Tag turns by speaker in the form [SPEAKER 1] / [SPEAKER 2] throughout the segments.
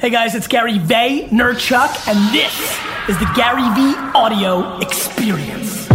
[SPEAKER 1] Hey guys, it's Gary Vaynerchuk, and this is the Gary Vee Audio Experience.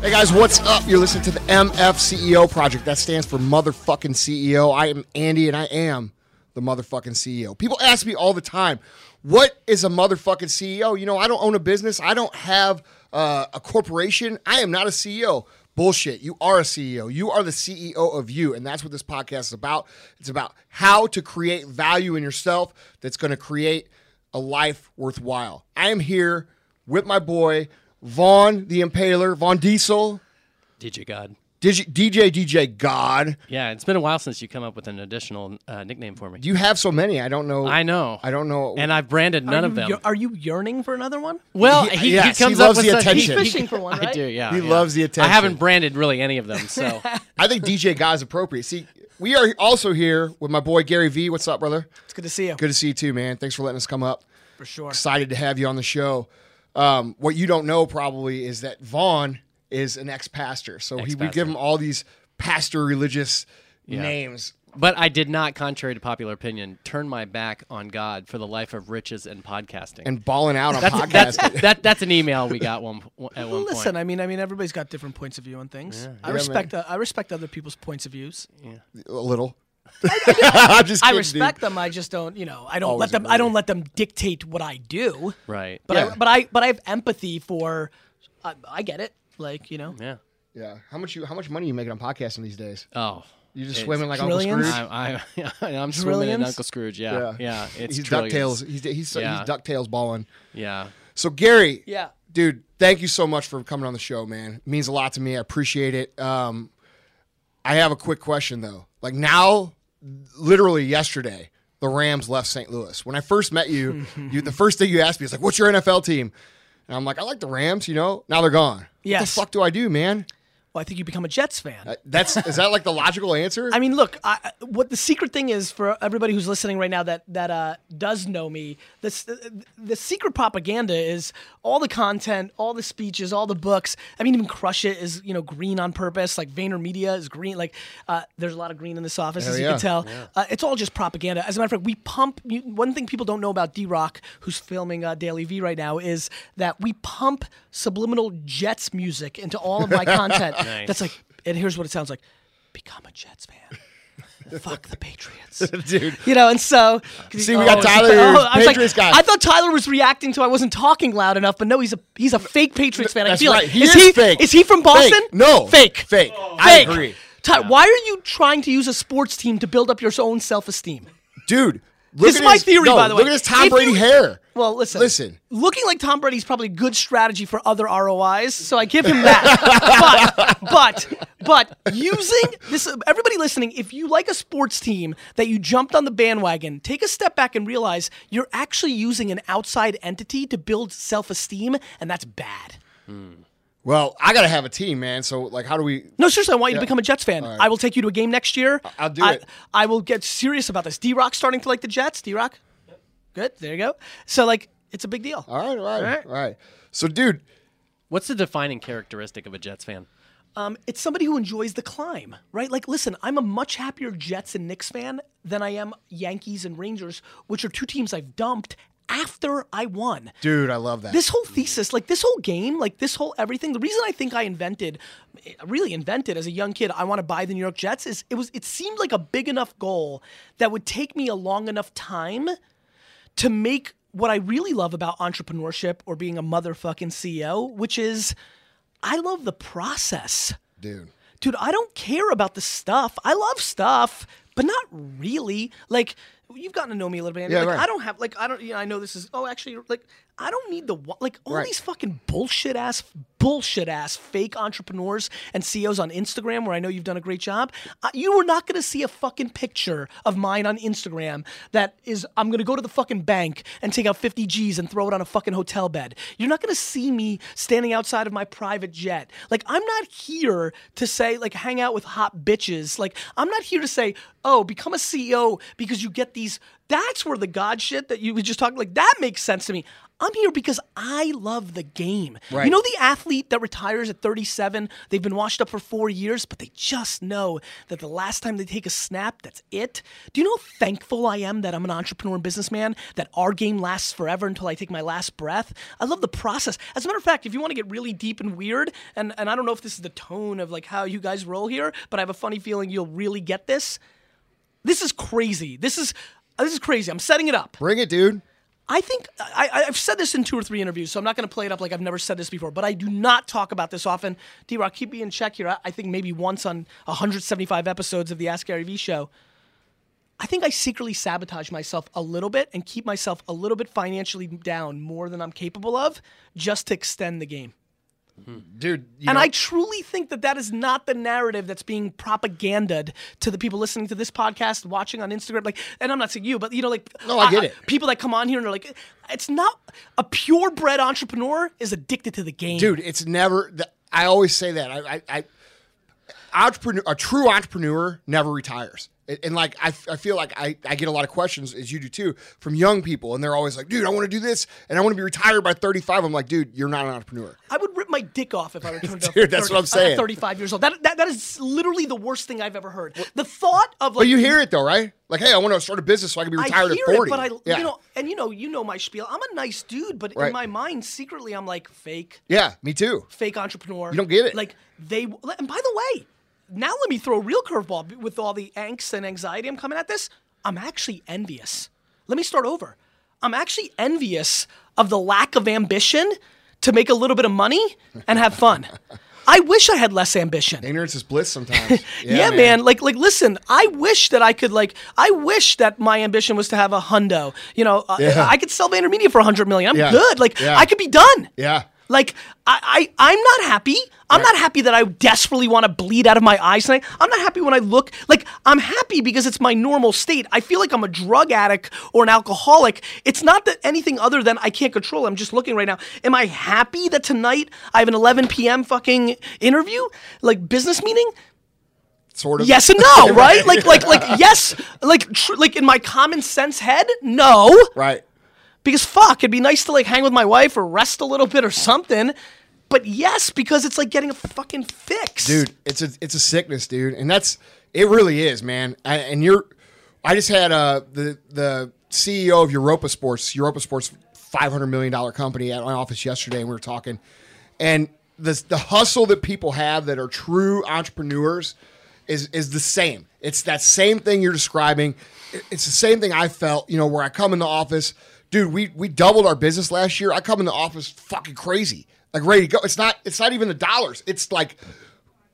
[SPEAKER 2] Hey guys, what's up? You're listening to the MF CEO Project. That stands for motherfucking CEO. I am Andy and I am the motherfucking CEO. People ask me all the time, what is a motherfucking CEO? You know, I don't own a business, I don't have uh, a corporation, I am not a CEO. Bullshit. You are a CEO. You are the CEO of you. And that's what this podcast is about. It's about how to create value in yourself that's going to create a life worthwhile. I am here with my boy, Vaughn the Impaler, Vaughn Diesel,
[SPEAKER 3] DJ God.
[SPEAKER 2] DJ DJ, DJ God.
[SPEAKER 3] Yeah, it's been a while since you come up with an additional uh, nickname for me.
[SPEAKER 2] You have so many. I don't know.
[SPEAKER 3] I know.
[SPEAKER 2] I don't know.
[SPEAKER 3] And I've branded none
[SPEAKER 1] are
[SPEAKER 3] of them.
[SPEAKER 1] Are you yearning for another one?
[SPEAKER 3] well,
[SPEAKER 2] He-
[SPEAKER 3] he, he,
[SPEAKER 2] yes, he
[SPEAKER 3] comes
[SPEAKER 2] loves
[SPEAKER 3] up with
[SPEAKER 2] the
[SPEAKER 3] such-
[SPEAKER 2] attention.
[SPEAKER 1] He's fishing for one,
[SPEAKER 3] I do, yeah.
[SPEAKER 2] He
[SPEAKER 3] yeah.
[SPEAKER 2] loves the attention.
[SPEAKER 3] I haven't branded really any of them, so
[SPEAKER 2] I think DJ God is appropriate. See, we are also here with my boy Gary Vee. What's up, brother?
[SPEAKER 1] It's good to see you.
[SPEAKER 2] Good to see you too, man. Thanks for letting us come up.
[SPEAKER 1] For sure.
[SPEAKER 2] Excited to have you on the show. Um, what you don't know probably is that Vaughn is an ex-pastor, so he we
[SPEAKER 3] Ex-pastor.
[SPEAKER 2] give him all these pastor religious
[SPEAKER 3] Yeah.
[SPEAKER 2] names.
[SPEAKER 3] But I did not, contrary to popular opinion, turn my back on God for the life of riches and podcasting.
[SPEAKER 2] and balling out on
[SPEAKER 3] that's,
[SPEAKER 2] podcasting.
[SPEAKER 3] that's, that, that's an email we got one at one
[SPEAKER 1] Listen,
[SPEAKER 3] point.
[SPEAKER 1] I mean, I mean, everybody's got different points of view on things. I
[SPEAKER 2] Yeah,
[SPEAKER 1] respect, uh, I respect other people's points of views.
[SPEAKER 2] a little. I'm just
[SPEAKER 1] I respect
[SPEAKER 2] dude.
[SPEAKER 1] them. I just don't, you know, I don't
[SPEAKER 2] Always
[SPEAKER 1] let them. I don't let them dictate what I do.
[SPEAKER 3] right.
[SPEAKER 1] But
[SPEAKER 2] Yeah.
[SPEAKER 1] I, but I, but I have empathy for. I, I get it. Like you know,
[SPEAKER 3] yeah.
[SPEAKER 2] Yeah. How much you? How much money you making on podcasting these days?
[SPEAKER 3] Oh.
[SPEAKER 2] You just swimming like Uncle? Scrooge.
[SPEAKER 3] I, I, I'm swimming in Uncle Scrooge. Yeah. Yeah. It's
[SPEAKER 2] he's
[SPEAKER 3] trillions.
[SPEAKER 2] Ducktales. He's he's,
[SPEAKER 3] Yeah.
[SPEAKER 2] he's Ducktales balling.
[SPEAKER 3] Yeah.
[SPEAKER 2] So Gary,
[SPEAKER 1] Yeah.
[SPEAKER 2] dude, thank you so much for coming on the show, man. It means a lot to me. I appreciate it. Um, I have a quick question though. Like now, literally yesterday, the Rams left St. Louis. When I first met you, you the first thing you asked me is like, "What's your NFL team?" And I'm like, "I like the Rams." You know. Now they're gone. Yes. What the fuck do I do, man?
[SPEAKER 1] Well, I think you become a Jets fan.
[SPEAKER 2] Uh, That's is that like the logical answer?
[SPEAKER 1] I mean, look, I, what the secret thing is for everybody who's listening right now that that uh, does know me, this the secret propaganda is all the content, all the speeches, all the books. I mean, even Crush It is you know green on purpose. Like VaynerMedia is green. Like uh, there's a lot of green in this office, as you
[SPEAKER 2] yeah.
[SPEAKER 1] can tell. Uh, it's all just propaganda. As a matter of fact, we pump. One thing people don't know about D Rock, who's filming uh, DailyVee right now, is that we pump subliminal Jets music into all of my content. That's like, and here's what it sounds like: become a Jets fan. Fuck the Patriots,
[SPEAKER 2] dude.
[SPEAKER 1] You know, and so
[SPEAKER 2] See, we got oh, Tyler
[SPEAKER 1] oh, I was
[SPEAKER 2] Patriots
[SPEAKER 1] like,
[SPEAKER 2] guy.
[SPEAKER 1] I thought Tyler was reacting to I wasn't talking loud enough, but no, he's a he's a fake Patriots fan. I
[SPEAKER 2] That's
[SPEAKER 1] feel
[SPEAKER 2] right.
[SPEAKER 1] like
[SPEAKER 2] He
[SPEAKER 1] is
[SPEAKER 2] is
[SPEAKER 1] he
[SPEAKER 2] fake.
[SPEAKER 1] is he from Boston?
[SPEAKER 2] Fake. No.
[SPEAKER 1] fake,
[SPEAKER 2] Fake.
[SPEAKER 1] fake.
[SPEAKER 2] I agree.
[SPEAKER 1] Ty, why are you trying to use a sports team to build up your own self esteem?
[SPEAKER 2] dude. Look
[SPEAKER 1] This is my
[SPEAKER 2] his-
[SPEAKER 1] theory,
[SPEAKER 2] no,
[SPEAKER 1] by the way.
[SPEAKER 2] Look at his Tom
[SPEAKER 1] If
[SPEAKER 2] Brady
[SPEAKER 1] you-
[SPEAKER 2] hair.
[SPEAKER 1] Well, listen.
[SPEAKER 2] Listen.
[SPEAKER 1] Looking like Tom Brady is probably a good strategy for other ROIs, so I give him that. but, but, but using this, everybody listening, if you like a sports team that you jumped on the bandwagon, take a step back and realize you're actually using an outside entity to build self esteem, and that's bad. Hmm.
[SPEAKER 2] Well, I gotta have a team, man. So like, how do we?
[SPEAKER 1] No, seriously, I want you to become a Jets fan. I will take you to a game next year.
[SPEAKER 2] I'll do
[SPEAKER 1] I,
[SPEAKER 2] it.
[SPEAKER 1] I will get serious about this. D Rock starting to like the Jets. D Rock, good. There you go. So like, it's a big deal.
[SPEAKER 2] All right, all right, all
[SPEAKER 1] right.
[SPEAKER 2] right. So, dude,
[SPEAKER 3] What's the defining characteristic of a Jets fan?
[SPEAKER 1] Um, it's somebody who enjoys the climb, right? Like, listen, I'm a much happier Jets and Knicks fan than I am Yankees and Rangers, which are two teams I've dumped after I won.
[SPEAKER 2] dude, I love that.
[SPEAKER 1] This whole thesis, like this whole game, like this whole everything. The reason I think I invented, really invented as a young kid, I want to buy the New York Jets is it was it seemed like a big enough goal that would take me a long enough time to make what I really love about entrepreneurship or being a motherfucking CEO, which is I love the process.
[SPEAKER 2] dude.
[SPEAKER 1] Dude, I don't care about the stuff. I love stuff, but not really. Like you've gotten to know me a little bit.
[SPEAKER 2] Yeah,
[SPEAKER 1] like
[SPEAKER 2] right.
[SPEAKER 1] I don't have like I don't. You know, I know this is. Oh, actually, like I don't need the like all
[SPEAKER 2] Right.
[SPEAKER 1] these fucking bullshit ass bullshit ass fake entrepreneurs and CEOs on Instagram where I know you've done a great job. Uh, you are not going to see a fucking picture of mine on Instagram that is I'm going to go to the fucking bank and take out 50 G's and throw it on a fucking hotel bed. You're not going to see me standing outside of my private jet. Like I'm not here to say like hang out with hot bitches. Like I'm not here to say, "Oh, become a CEO because you get these that's where the God shit that you were just talking like that makes sense to me. I'm here because I love the game.
[SPEAKER 2] Right.
[SPEAKER 1] You know the athlete that retires at 37, they've been washed up for four years, but they just know that the last time they take a snap, that's it. Do you know how thankful I am that I'm an entrepreneur and businessman, that our game lasts forever until I take my last breath? I love the process. As a matter of fact, if you want to get really deep and weird, and, and I don't know if this is the tone of like how you guys roll here, but I have a funny feeling you'll really get this. This is crazy. This is this is crazy. I'm setting it up.
[SPEAKER 2] Bring it, dude.
[SPEAKER 1] I think I, I've said this in two or three interviews, so I'm not going to play it up like I've never said this before. But I do not talk about this often. D Rock, keep me in check here. I, I think maybe once on 175 episodes of the Ask Gary Vee show. I think I secretly sabotage myself a little bit and keep myself a little bit financially down more than I'm capable of just to extend the game.
[SPEAKER 2] Dude,
[SPEAKER 1] And
[SPEAKER 2] know-
[SPEAKER 1] I truly think that that is not the narrative that's being propaganded to the people listening to this podcast, watching on Instagram. Like, and I'm not saying you, but you know, like,
[SPEAKER 2] No, I get it.
[SPEAKER 1] People that come on here and are like, it's not a purebred entrepreneur is addicted to the game.
[SPEAKER 2] dude it's never i always say that i i, I entrepreneur a true entrepreneur never retires and, like I, I feel like I, I get a lot of questions as you do too from young people and they're always like dude i want to do this and i want to be retired by 35 i'm like dude you're not an entrepreneur
[SPEAKER 1] I would rip my dick off if I returned to
[SPEAKER 2] Dude, that's what I'm saying.
[SPEAKER 1] at 35 years old. That, that, that is literally the worst thing I've ever heard. The thought of like
[SPEAKER 2] but you hear it though right like hey i want to start a business so i can be retired
[SPEAKER 1] I hear
[SPEAKER 2] at 40
[SPEAKER 1] it, but I,
[SPEAKER 2] yeah.
[SPEAKER 1] you know, and you know, you know my spiel. I'm a nice dude, but
[SPEAKER 2] Right.
[SPEAKER 1] in my mind, secretly, I'm like fake.
[SPEAKER 2] yeah me too
[SPEAKER 1] fake entrepreneur.
[SPEAKER 2] You don't get it.
[SPEAKER 1] Like they. And by the way, now let me throw a real curveball with all the angst and anxiety I'm coming at this. I'm actually envious. Let me start over. I'm actually envious of the lack of ambition to make a little bit of money and have fun. I wish I had less ambition.
[SPEAKER 2] ignorance is bliss sometimes
[SPEAKER 1] Yeah, man. Like, like, listen. I wish that I could, like, I wish that my ambition was to have a hundo. You know,
[SPEAKER 2] Yeah.
[SPEAKER 1] I could sell VaynerMedia for a hundred million. I'm
[SPEAKER 2] Yeah.
[SPEAKER 1] good. Like,
[SPEAKER 2] Yeah.
[SPEAKER 1] I could be done.
[SPEAKER 2] yeah
[SPEAKER 1] Like I, I I'm not happy. I'm not happy that I desperately want to bleed out of my eyes tonight. I'm not happy when I look like I'm happy because it's my normal state. I feel like I'm a drug addict or an alcoholic. It's not that anything other than I can't control. I'm just looking right now. Am I happy that tonight I have an 11 p.m. fucking interview, like business meeting?
[SPEAKER 2] sort of
[SPEAKER 1] Yes and no, right? Like like like yes, like tr- like in my common sense head, no
[SPEAKER 2] right
[SPEAKER 1] because fuck, it'd be nice to like hang with my wife or rest a little bit or something. But yes, because it's like getting a fucking fix,
[SPEAKER 2] dude it's a it's a sickness dude. And that's it really is man. I, and you're i just had uh the the ceo of europa sports europa sports 500 million dollar company at my office yesterday and we were talking. And the the hustle that people have that are true entrepreneurs is is the same. It's that same thing you're describing. It's the same thing i felt you know where i come in the office dude we we doubled our business last year i come in the office fucking crazy like ready to go it's not it's not even the dollars it's like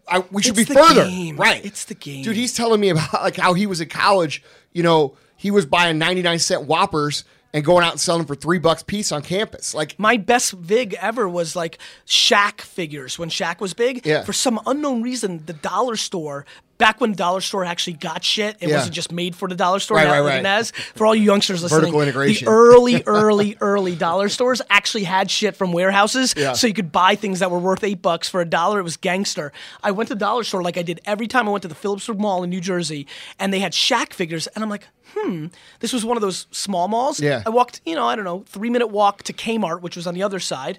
[SPEAKER 2] I, we should
[SPEAKER 1] It's
[SPEAKER 2] be
[SPEAKER 1] the
[SPEAKER 2] further,
[SPEAKER 1] game.
[SPEAKER 2] right?
[SPEAKER 1] It's the game.
[SPEAKER 2] dude. He's telling me about like how he was in college. You know, he was buying ninety nine cent Whoppers and going out and selling for three bucks piece on campus. Like,
[SPEAKER 1] My best vig ever was like Shaq figures when Shaq was big.
[SPEAKER 2] Yeah.
[SPEAKER 1] For some unknown reason, the dollar store, back when dollar store actually got shit, it
[SPEAKER 2] Yeah.
[SPEAKER 1] wasn't just made for the dollar store.
[SPEAKER 2] Right,
[SPEAKER 1] now
[SPEAKER 2] right, right.
[SPEAKER 1] has. For all you youngsters listening,
[SPEAKER 2] Vertical integration.
[SPEAKER 1] the early, early, early dollar stores actually had shit from warehouses,
[SPEAKER 2] Yeah.
[SPEAKER 1] so you could buy things that were worth eight bucks for a dollar. It was gangster. I went to the dollar store like I did every time I went to the Phillipsburg Mall in New Jersey, and they had Shaq figures, and I'm like, hmm, this was one of those small malls.
[SPEAKER 2] Yeah.
[SPEAKER 1] I walked, you know, I don't know, three minute walk to Kmart, which was on the other side,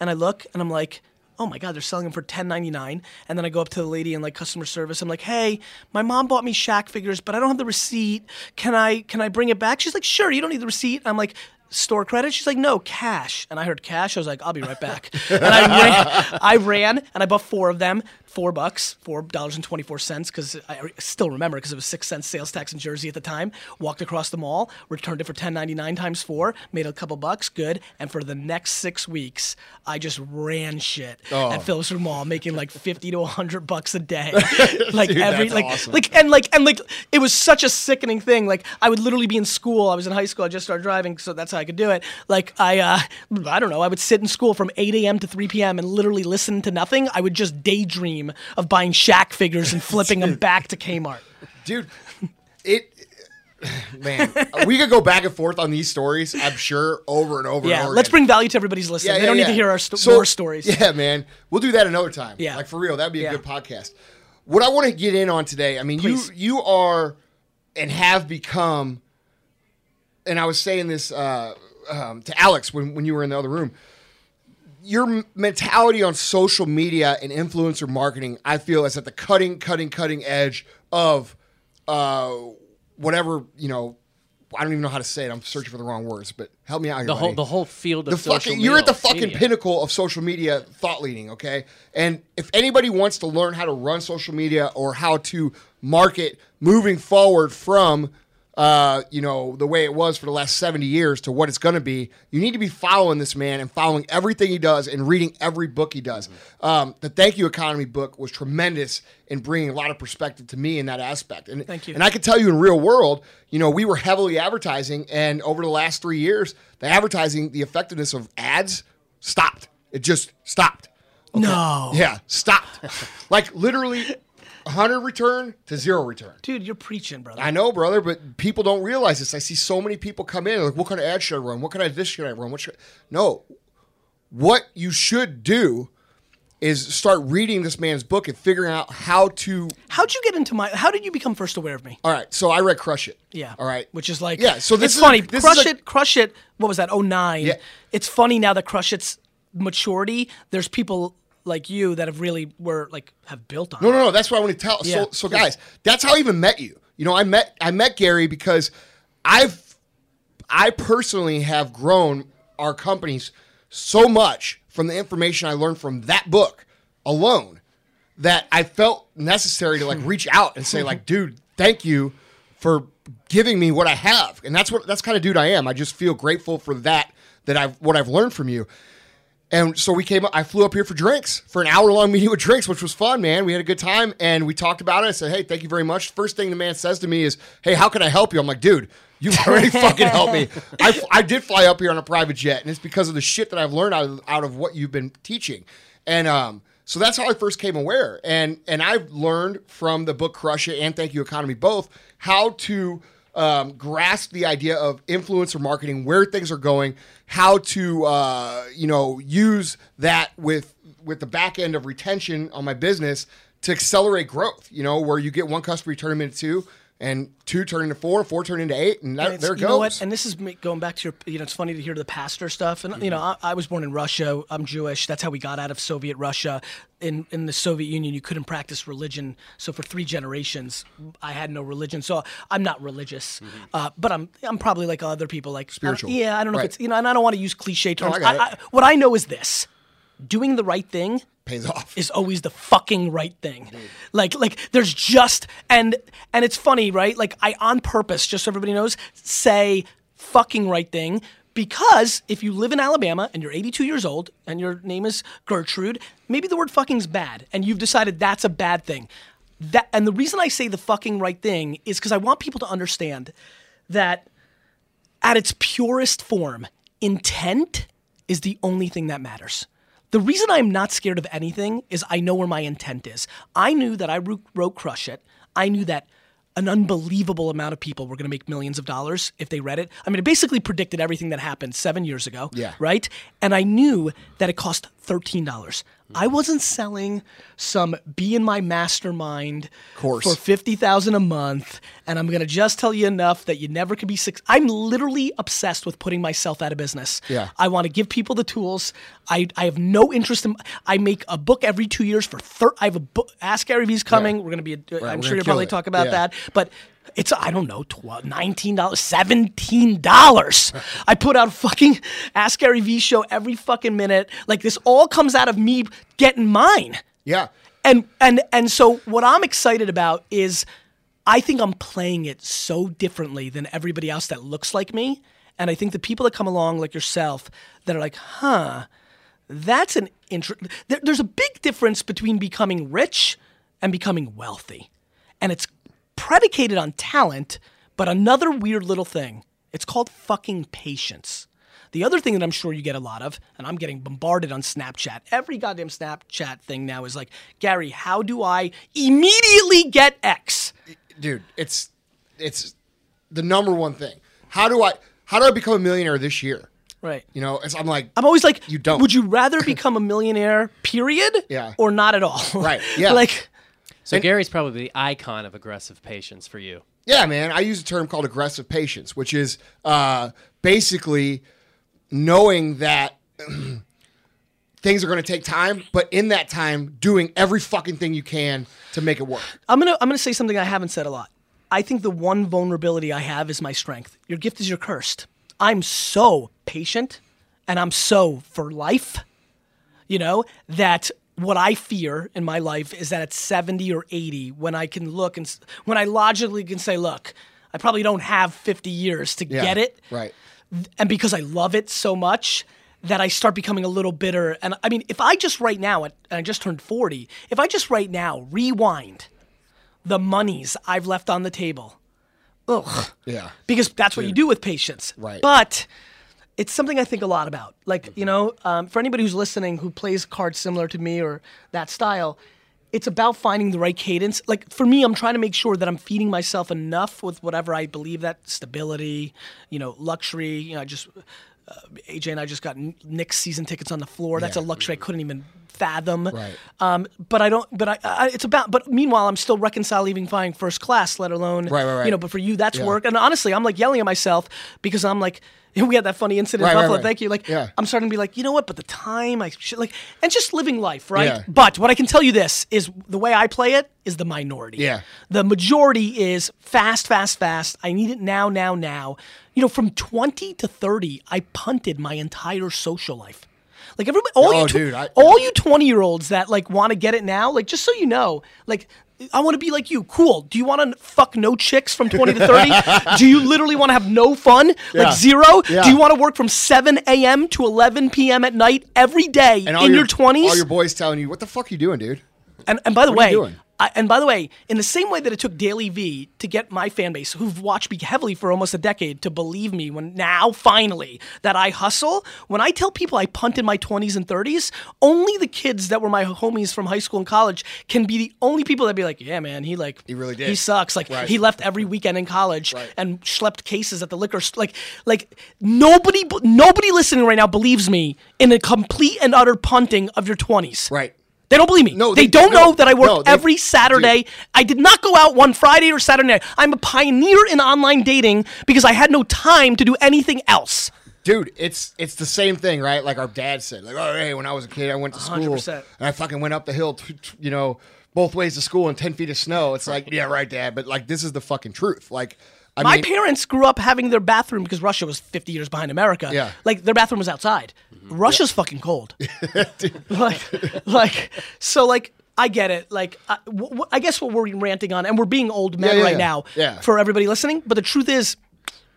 [SPEAKER 1] and I look and I'm like, oh my god, they're selling them for ten ninety nine. And then I go up to the lady in like customer service. I'm like, hey, my mom bought me Shaq figures, but I don't have the receipt. Can I can I bring it back? She's like, sure, you don't need the receipt. I'm like. Store credit? She's like, no, cash. And I heard cash. I was like, I'll be right back. and I ran, I ran and I bought four of them, four bucks, four dollars and twenty four cents, because I still remember because it was six cents sales tax in Jersey at the time. Walked across the mall, returned it for ten ninety nine times four, made a couple bucks, good. And for the next six weeks, I just ran shit
[SPEAKER 2] Oh.
[SPEAKER 1] at Phillipsburg Mall, making like fifty to hundred bucks a day, like
[SPEAKER 2] Dude,
[SPEAKER 1] every like
[SPEAKER 2] awesome.
[SPEAKER 1] like and like and like it was such a sickening thing. Like I would literally be in school. I was in high school. I just started driving, so that's how I could do it. Like I, uh, I don't know. I would sit in school from 8 a.m. to 3 p.m. and literally listen to nothing. I would just daydream of buying Shaq figures and flipping them back to Kmart.
[SPEAKER 2] dude, it. Man, we could go back and forth on these stories. I'm sure over and over. and
[SPEAKER 1] Yeah,
[SPEAKER 2] over
[SPEAKER 1] let's
[SPEAKER 2] again.
[SPEAKER 1] bring value to everybody's listening. they don't need to hear our sto-
[SPEAKER 2] So-
[SPEAKER 1] more stories.
[SPEAKER 2] Yeah, man. We'll do that another time.
[SPEAKER 1] Yeah.
[SPEAKER 2] Like for real, that'd be a
[SPEAKER 1] Yeah.
[SPEAKER 2] good podcast. What I want to get in on today, I mean,
[SPEAKER 1] Please.
[SPEAKER 2] you you are and have become and I was saying this uh um, to Alex when when you were in the other room. Your mentality on social media and influencer marketing, I feel, is at the cutting, cutting, cutting edge of uh, whatever you know. I don't even know how to say it. I'm searching for the wrong words, but help me out here.
[SPEAKER 3] The whole
[SPEAKER 2] buddy
[SPEAKER 3] the whole field of
[SPEAKER 2] the
[SPEAKER 3] social
[SPEAKER 2] fucking you're at the fucking
[SPEAKER 3] media.
[SPEAKER 2] pinnacle of social media thought leading okay and if anybody wants to learn how to run social media or how to market moving forward from uh, you know the way it was for the last 70 years to what it's going to be you need to be following this man and following everything he does and reading every book he does um, the thank you economy book was tremendous in bringing a lot of perspective to me in that aspect and
[SPEAKER 1] Thank you.
[SPEAKER 2] and I can tell you in real world, you know, we were heavily advertising, and over the last three years, the advertising, the effectiveness of ads stopped. It just stopped.
[SPEAKER 1] No.
[SPEAKER 2] Yeah, stopped. like literally, 100 return to zero return.
[SPEAKER 1] Dude, you're preaching, brother.
[SPEAKER 2] I know, brother, but people don't realize this. I see so many people come in like, what kind of ad should I run? What kind of this should I run? What should no? What you should do is start reading this man's book and figuring out how to
[SPEAKER 1] How'd you get into my? How did you become first aware of me?
[SPEAKER 2] all right, so I read Crush It.
[SPEAKER 1] Yeah.
[SPEAKER 2] All right.
[SPEAKER 1] Which is like
[SPEAKER 2] Yeah, so this
[SPEAKER 1] it's
[SPEAKER 2] is-
[SPEAKER 1] funny.
[SPEAKER 2] this
[SPEAKER 1] Crush
[SPEAKER 2] is a-
[SPEAKER 1] it, crush it. What was that? Oh nine.
[SPEAKER 2] Yeah.
[SPEAKER 1] It's funny now that Crush It's maturity. There's people like you that have really were like have built on.
[SPEAKER 2] No,
[SPEAKER 1] it.
[SPEAKER 2] no, no. That's what I want to tell.
[SPEAKER 1] Yeah.
[SPEAKER 2] So, so guys, that's how I even met you. You know, I met I met Gary because I've I personally have grown our companies so much from the information I learned from that book alone that I felt necessary to like hmm. reach out and say like, dude, thank you for giving me what I have. And that's what that's kind of dude I am. I just feel grateful for that that I've what I've learned from you. And so we came up, I flew up here for drinks, for an hour long meeting with drinks, which was fun, man. We had a good time and we talked about it. I said, Hey, thank you very much. First thing the man says to me is, Hey, how can I help you? I'm like, dude, you've already fucking helped me. I, I did fly up here on a private jet and it's because of the shit that I've learned out of, out of what you've been teaching. And, um, so that's how I first came aware. And, and I've learned from the book Crush It and Thank You Economy both how to, um, grasp the idea of influencer marketing, where things are going, how to uh, you know use that with with the back end of retention on my business to accelerate growth. You know, where you get one customer, you turn them into two, and two turn into four, four turn into eight, and that,
[SPEAKER 1] It's-
[SPEAKER 2] there goes.
[SPEAKER 1] And this is me going back to your. You know, it's funny to hear the pastor stuff. And you know,
[SPEAKER 2] Mm-hmm.
[SPEAKER 1] I, I was born in Russia. I'm Jewish. That's how we got out of Soviet Russia. In in the Soviet Union, you couldn't practice religion. So for three generations, I had no religion. So I'm not religious, uh, but I'm I'm probably like other people, like I
[SPEAKER 2] Mm-hmm. Spiritual.
[SPEAKER 1] yeah, I don't know
[SPEAKER 2] Right.
[SPEAKER 1] if it's you know, and I don't want to use cliche terms.
[SPEAKER 2] I.
[SPEAKER 1] I, I, what I know is this: doing the right thing
[SPEAKER 2] Pays off.
[SPEAKER 1] is always the fucking right thing. Like like there's just and and it's funny, right? Like I on purpose, just so everybody knows, say fucking right thing because if you live in Alabama and you're 82 years old and your name is Gertrude, maybe the word fucking's bad and you've decided that's a bad thing. That and the reason I say the fucking right thing is because I want people to understand that at its purest form, intent is the only thing that matters. The reason I'm not scared of anything is I know where my intent is. I knew that I wrote, Crush It. I knew that an unbelievable amount of people were going to make millions of dollars if they read it. I mean, it basically predicted everything that happened seven years ago.
[SPEAKER 2] Yeah.
[SPEAKER 1] Right? And I knew that it cost $13. I wasn't selling some be in my mastermind
[SPEAKER 2] Course.
[SPEAKER 1] for 50000 a month and i'm going to just tell you enough that you never could be six i'm literally obsessed with putting myself out of business
[SPEAKER 2] Yeah.
[SPEAKER 1] i want to give people the tools i, I have no interest in i make a book every two years for thir- i have a book ask gary vee's coming we're going to be uh,
[SPEAKER 2] we're
[SPEAKER 1] i'm sure you'll probably
[SPEAKER 2] it.
[SPEAKER 1] talk about
[SPEAKER 2] Yeah.
[SPEAKER 1] that but it's I don't know, twelve, nineteen dollars, seventeen dollars. I put out a fucking Ask Gary Vee show every fucking minute. Like this all comes out of me getting mine
[SPEAKER 2] yeah.
[SPEAKER 1] and and and so what I'm excited about is I think I'm playing it so differently than everybody else that looks like me. And I think the people that come along like yourself that are like, huh, that's an interest. There, there's a big difference between becoming rich and becoming wealthy. And it's predicated on talent, but another weird little thing. It's called fucking patience. The other thing that I'm sure you get a lot of, and I'm getting bombarded on Snapchat. Every goddamn Snapchat thing now is like, Gary, how do I immediately get X?
[SPEAKER 2] dude, it's it's the number one thing. How do I how do I become a millionaire this year?
[SPEAKER 1] Right.
[SPEAKER 2] You know, it's, I'm like,
[SPEAKER 1] I'm always like,
[SPEAKER 2] You don't.
[SPEAKER 1] Would you rather become a millionaire, period?
[SPEAKER 2] Yeah.
[SPEAKER 1] Or not at all?
[SPEAKER 2] Right, yeah.
[SPEAKER 1] Like,
[SPEAKER 3] So Gary's probably the icon of aggressive patience for you.
[SPEAKER 2] Yeah, man. I use a term called aggressive patience, which is uh, basically knowing that things are going to take time, but in that time, doing every fucking thing you can to make it work.
[SPEAKER 1] I'm gonna I'm gonna say something I haven't said a lot. I think the one vulnerability I have is my strength. Your gift is your cursed. I'm so patient, and I'm so for life. You know that what I fear in my life is that at 70 or 80, when I can look and when I logically can say, look, I probably don't have 50 years to
[SPEAKER 2] Yeah,
[SPEAKER 1] get it,
[SPEAKER 2] Right.
[SPEAKER 1] and because I love it so much that I start becoming a little bitter. And I mean, if I just right now, and I just turned 40, if I just right now rewind the monies I've left on the table, ugh,
[SPEAKER 2] Yeah.
[SPEAKER 1] because that's what you do with patience.
[SPEAKER 2] Right.
[SPEAKER 1] But it's something I think a lot about. Like, you know, um, for anybody who's listening who plays cards similar to me or that style, it's about finding the right cadence. Like for me, I'm trying to make sure that I'm feeding myself enough with whatever I believe that stability, you know, luxury. You know, I just uh, AJ and I just got N- Knicks season tickets on the floor. That's a luxury I couldn't even fathom.
[SPEAKER 2] Right.
[SPEAKER 1] Um, but I don't. But I, I. It's about. But meanwhile, I'm still reconciling even flying first class, let alone.
[SPEAKER 2] Right, right, right.
[SPEAKER 1] You know. But for you, that's
[SPEAKER 2] Yeah.
[SPEAKER 1] work. And honestly, I'm like yelling at myself because I'm like. We had that funny incident
[SPEAKER 2] Right,
[SPEAKER 1] in
[SPEAKER 2] right, right.
[SPEAKER 1] Thank you. Like,
[SPEAKER 2] Yeah.
[SPEAKER 1] I'm starting to be like, you know what? But the time, I should like, and just living life, right?
[SPEAKER 2] Yeah.
[SPEAKER 1] But what I can tell you this is the way I play it is the minority.
[SPEAKER 2] Yeah.
[SPEAKER 1] The majority is fast, fast, fast. I need it now, now, now. You know, from 20 to 30, I punted my entire social life. Like everybody, all
[SPEAKER 2] Oh,
[SPEAKER 1] you, tw-
[SPEAKER 2] dude, I-
[SPEAKER 1] all you 20 year olds that like want to get it now, like just so you know, like I want to be like you. Cool. Do you want to fuck no chicks from 20 to 30? Do you literally want to have no fun?
[SPEAKER 2] Yeah.
[SPEAKER 1] Like zero?
[SPEAKER 2] Yeah.
[SPEAKER 1] Do you want to work from 7 a.m. to 11 p.m. at night every day
[SPEAKER 2] And
[SPEAKER 1] in your, 20s?
[SPEAKER 2] all your boys telling you, "What the fuck you doing, dude?"
[SPEAKER 1] And, and by the
[SPEAKER 2] What
[SPEAKER 1] way? I, and by the way, in the same way that it took DailyVee to get my fan base, who've watched me heavily for almost a decade, to believe me when now finally that I hustle. When I tell people I punt in my 20s and 30s, only the kids that were my homies from high school and college can be the only people that be like, yeah, man, he like
[SPEAKER 2] He really did.
[SPEAKER 1] He sucks. Like
[SPEAKER 2] Right.
[SPEAKER 1] he left every weekend in college
[SPEAKER 2] Right.
[SPEAKER 1] and schlepped cases at the liquor store. Like like nobody nobody listening right now believes me in a complete and utter punting of your 20s.
[SPEAKER 2] Right.
[SPEAKER 1] They don't believe me.
[SPEAKER 2] No,
[SPEAKER 1] they,
[SPEAKER 2] they-
[SPEAKER 1] don't
[SPEAKER 2] no,
[SPEAKER 1] know that I work
[SPEAKER 2] no, they-
[SPEAKER 1] every Saturday. I did not go out one Friday or Saturday night. I'm a pioneer in online dating because I had no time to do anything else.
[SPEAKER 2] Dude, it's it's the same thing, right? Like our dad said, like, oh, hey, when I was a kid, I went to school
[SPEAKER 1] 100%.
[SPEAKER 2] and I fucking went up the hill, t- t- you know, both ways to school in ten feet of snow. It's like, yeah, right, dad, but like this is the fucking truth. Like, I
[SPEAKER 1] My
[SPEAKER 2] mean,
[SPEAKER 1] parents grew up having their bathroom because Russia was 50 years behind America.
[SPEAKER 2] Yeah.
[SPEAKER 1] Like their bathroom was outside. Mm-hmm. Russia's fucking cold. like, like, so like, I get it. Like, I, w- w- I guess what we're ranting on, and we're being old men
[SPEAKER 2] Yeah, yeah,
[SPEAKER 1] right
[SPEAKER 2] yeah.
[SPEAKER 1] now
[SPEAKER 2] Yeah.
[SPEAKER 1] for everybody listening. But the truth is,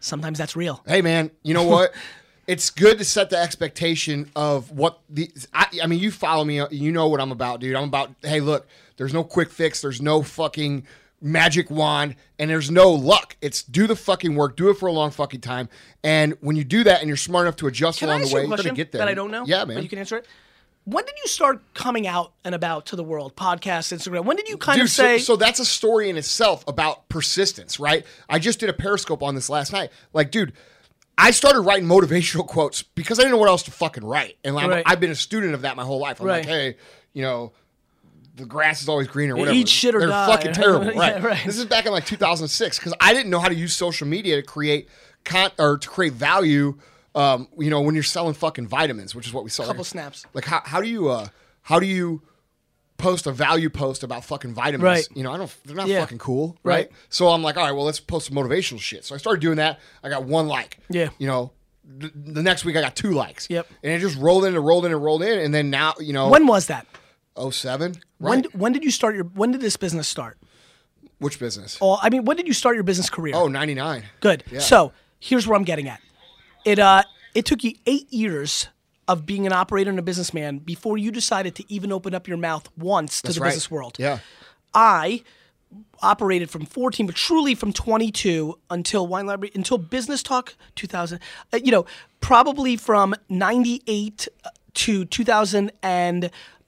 [SPEAKER 1] sometimes that's real.
[SPEAKER 2] hey, man, you know what? it's good to set the expectation of what the. I, I mean, you follow me, you know what I'm about, dude. I'm about. Hey, look, there's no quick fix. There's no fucking magic wand, and there's no luck. It's do the fucking work, do it for a long fucking time, and when you do that, and you're smart enough to adjust
[SPEAKER 1] Can
[SPEAKER 2] along the way, you're gonna get there.
[SPEAKER 1] that I don't know?
[SPEAKER 2] Yeah, man.
[SPEAKER 1] But you can answer it. When did you start coming out and about to the world? Podcast, Instagram. When did you kind
[SPEAKER 2] Dude,
[SPEAKER 1] of say?
[SPEAKER 2] so, so that's a story in itself about persistence, right? I just did a Periscope on this last night. Like, dude, I started writing motivational quotes because I didn't know what else to fucking write, and I'm,
[SPEAKER 1] Right.
[SPEAKER 2] I've been a student of that my whole life. I'm like, hey, you know. The grass is always greener. Or whatever.
[SPEAKER 1] eat shit or
[SPEAKER 2] They're
[SPEAKER 1] die.
[SPEAKER 2] fucking terrible,
[SPEAKER 1] Yeah,
[SPEAKER 2] right?
[SPEAKER 1] right.
[SPEAKER 2] This is back in like 2006 because I didn't know how to use social media to create con- or to create value. Um, you know, when you're selling fucking vitamins, which is what we sell.
[SPEAKER 1] A
[SPEAKER 2] couple
[SPEAKER 1] snaps.
[SPEAKER 2] Like, how, how do you uh, how do you post a value post about fucking vitamins?
[SPEAKER 1] Right.
[SPEAKER 2] You know, I don't. They're not
[SPEAKER 1] Yeah.
[SPEAKER 2] fucking cool, right?
[SPEAKER 1] Right.
[SPEAKER 2] So I'm like, all right, well, let's post some motivational shit. So I started doing that. I got one like.
[SPEAKER 1] Yeah.
[SPEAKER 2] You know, th- the next week I got two likes.
[SPEAKER 1] Yep.
[SPEAKER 2] And it just rolled in and rolled in and rolled in, and then now, you know,
[SPEAKER 1] when was that?
[SPEAKER 2] 07?
[SPEAKER 1] When
[SPEAKER 2] Right.
[SPEAKER 1] when did you start your? When did this business start?
[SPEAKER 2] Which business?
[SPEAKER 1] Oh, I mean, when did you start your business career?
[SPEAKER 2] Oh, 99.
[SPEAKER 1] Good.
[SPEAKER 2] Yeah.
[SPEAKER 1] So here's where I'm getting at. It uh, it took you eight years of being an operator and a businessman before you decided to even open up your mouth once to
[SPEAKER 2] That's
[SPEAKER 1] the
[SPEAKER 2] right.
[SPEAKER 1] business world.
[SPEAKER 2] Yeah.
[SPEAKER 1] I operated from 14, but truly from 22 until Wine Library, until Business Talk 2000. Uh, you know, probably from 98 to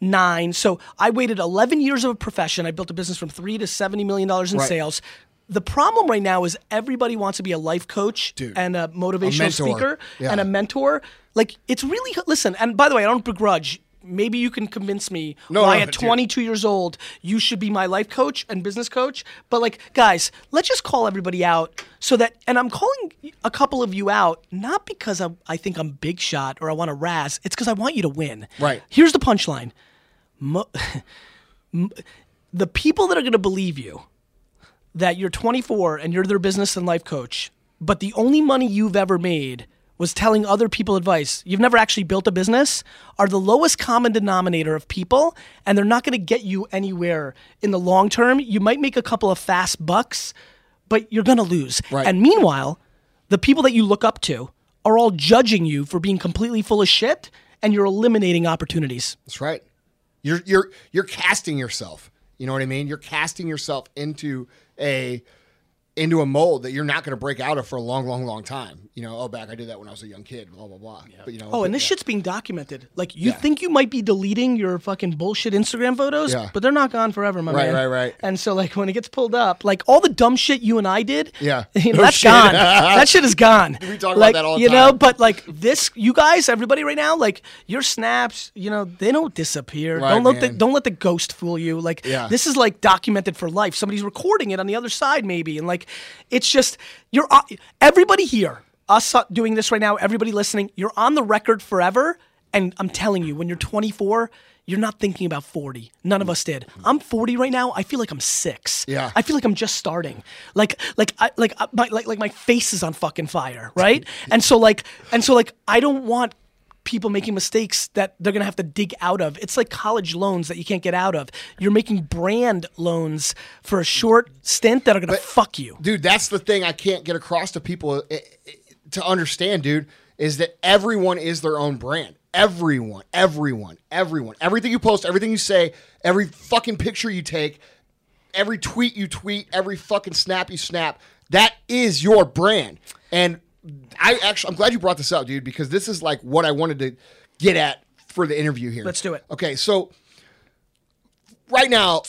[SPEAKER 1] 2009. So I waited 11 years of a profession. I built a business from three to 70 million dollars in
[SPEAKER 2] Right.
[SPEAKER 1] sales. The problem right now is everybody wants to be a life coach
[SPEAKER 2] Dude.
[SPEAKER 1] and a motivational
[SPEAKER 2] mentor.
[SPEAKER 1] speaker
[SPEAKER 2] Yeah.
[SPEAKER 1] and a mentor. Like it's really listen. And by the way, I don't begrudge maybe you can convince me
[SPEAKER 2] No,
[SPEAKER 1] why
[SPEAKER 2] no,
[SPEAKER 1] at
[SPEAKER 2] dude.
[SPEAKER 1] 22 years old you should be my life coach and business coach. But like, guys, let's just call everybody out so that, and I'm calling a couple of you out not because I, I think I'm big shot or I want to razz. It's because I want you to win.
[SPEAKER 2] Right.
[SPEAKER 1] Here's the punchline. Mo- the people that are going to believe you that you're 24 and you're their business and life coach, but the only money you've ever made was telling other people advice. You've never actually built a business, are the lowest common denominator of people, and they're not going to get you anywhere in the long term. You might make a couple of fast bucks, but you're going to lose.
[SPEAKER 2] Right.
[SPEAKER 1] And meanwhile, the people that you look up to are all judging you for being completely full of shit, and you're eliminating opportunities.
[SPEAKER 2] That's right. You're you're you're casting yourself. You know what I mean? You're casting yourself into a into a mold that you're not going to break out of for a long, long, long time. You know, oh, back I did that when I was a young kid. Blah blah blah. But you know,
[SPEAKER 1] Oh, and this
[SPEAKER 2] yeah.
[SPEAKER 1] shit's being documented. Like you
[SPEAKER 2] Yeah.
[SPEAKER 1] think you might be deleting your fucking bullshit Instagram photos,
[SPEAKER 2] Yeah.
[SPEAKER 1] but they're not gone forever, my
[SPEAKER 2] Right,
[SPEAKER 1] man.
[SPEAKER 2] right, right. right.
[SPEAKER 1] And so like when it gets pulled up, like all the dumb shit you and I did,
[SPEAKER 2] Yeah.
[SPEAKER 1] you know,
[SPEAKER 2] No
[SPEAKER 1] that's
[SPEAKER 2] shit.
[SPEAKER 1] gone. that shit is gone.
[SPEAKER 2] We talk about
[SPEAKER 1] like,
[SPEAKER 2] that all the
[SPEAKER 1] you know, but like this, you guys, everybody right now, like your snaps, you know, they don't disappear.
[SPEAKER 2] Right,
[SPEAKER 1] don't let the don't let the ghost fool you. Like
[SPEAKER 2] Yeah.
[SPEAKER 1] this is like documented for life. Somebody's recording it on the other side, maybe, and like it's just you're everybody here, us uh, doing this right now, everybody listening, you're on the record forever. And I'm telling you, when you're 24. You're not thinking about 40. None of us did. I'm 40 right now. I feel like I'm six.
[SPEAKER 2] Yeah.
[SPEAKER 1] I feel like I'm just starting. Like, like, I, like, uh, my, like, like my face is on fucking fire, right? and so, like, and so, like, I don't want people making mistakes that they're gonna have to dig out of. It's like college loans that you can't get out of. You're making brand loans for a short stint that are gonna fuck you.
[SPEAKER 2] dude, that's the thing I can't get across to people eh, eh, to understand, dude, is that everyone is their own brand. Everyone, everyone, everyone. Everything you post, everything you say, every fucking picture you take, every tweet you tweet, every fucking snap you snap, that is your brand. And I actually, I'm glad you brought this up, dude, because this is like what I wanted to get at for the interview here.
[SPEAKER 1] Let's do it.
[SPEAKER 2] Okay, so right now,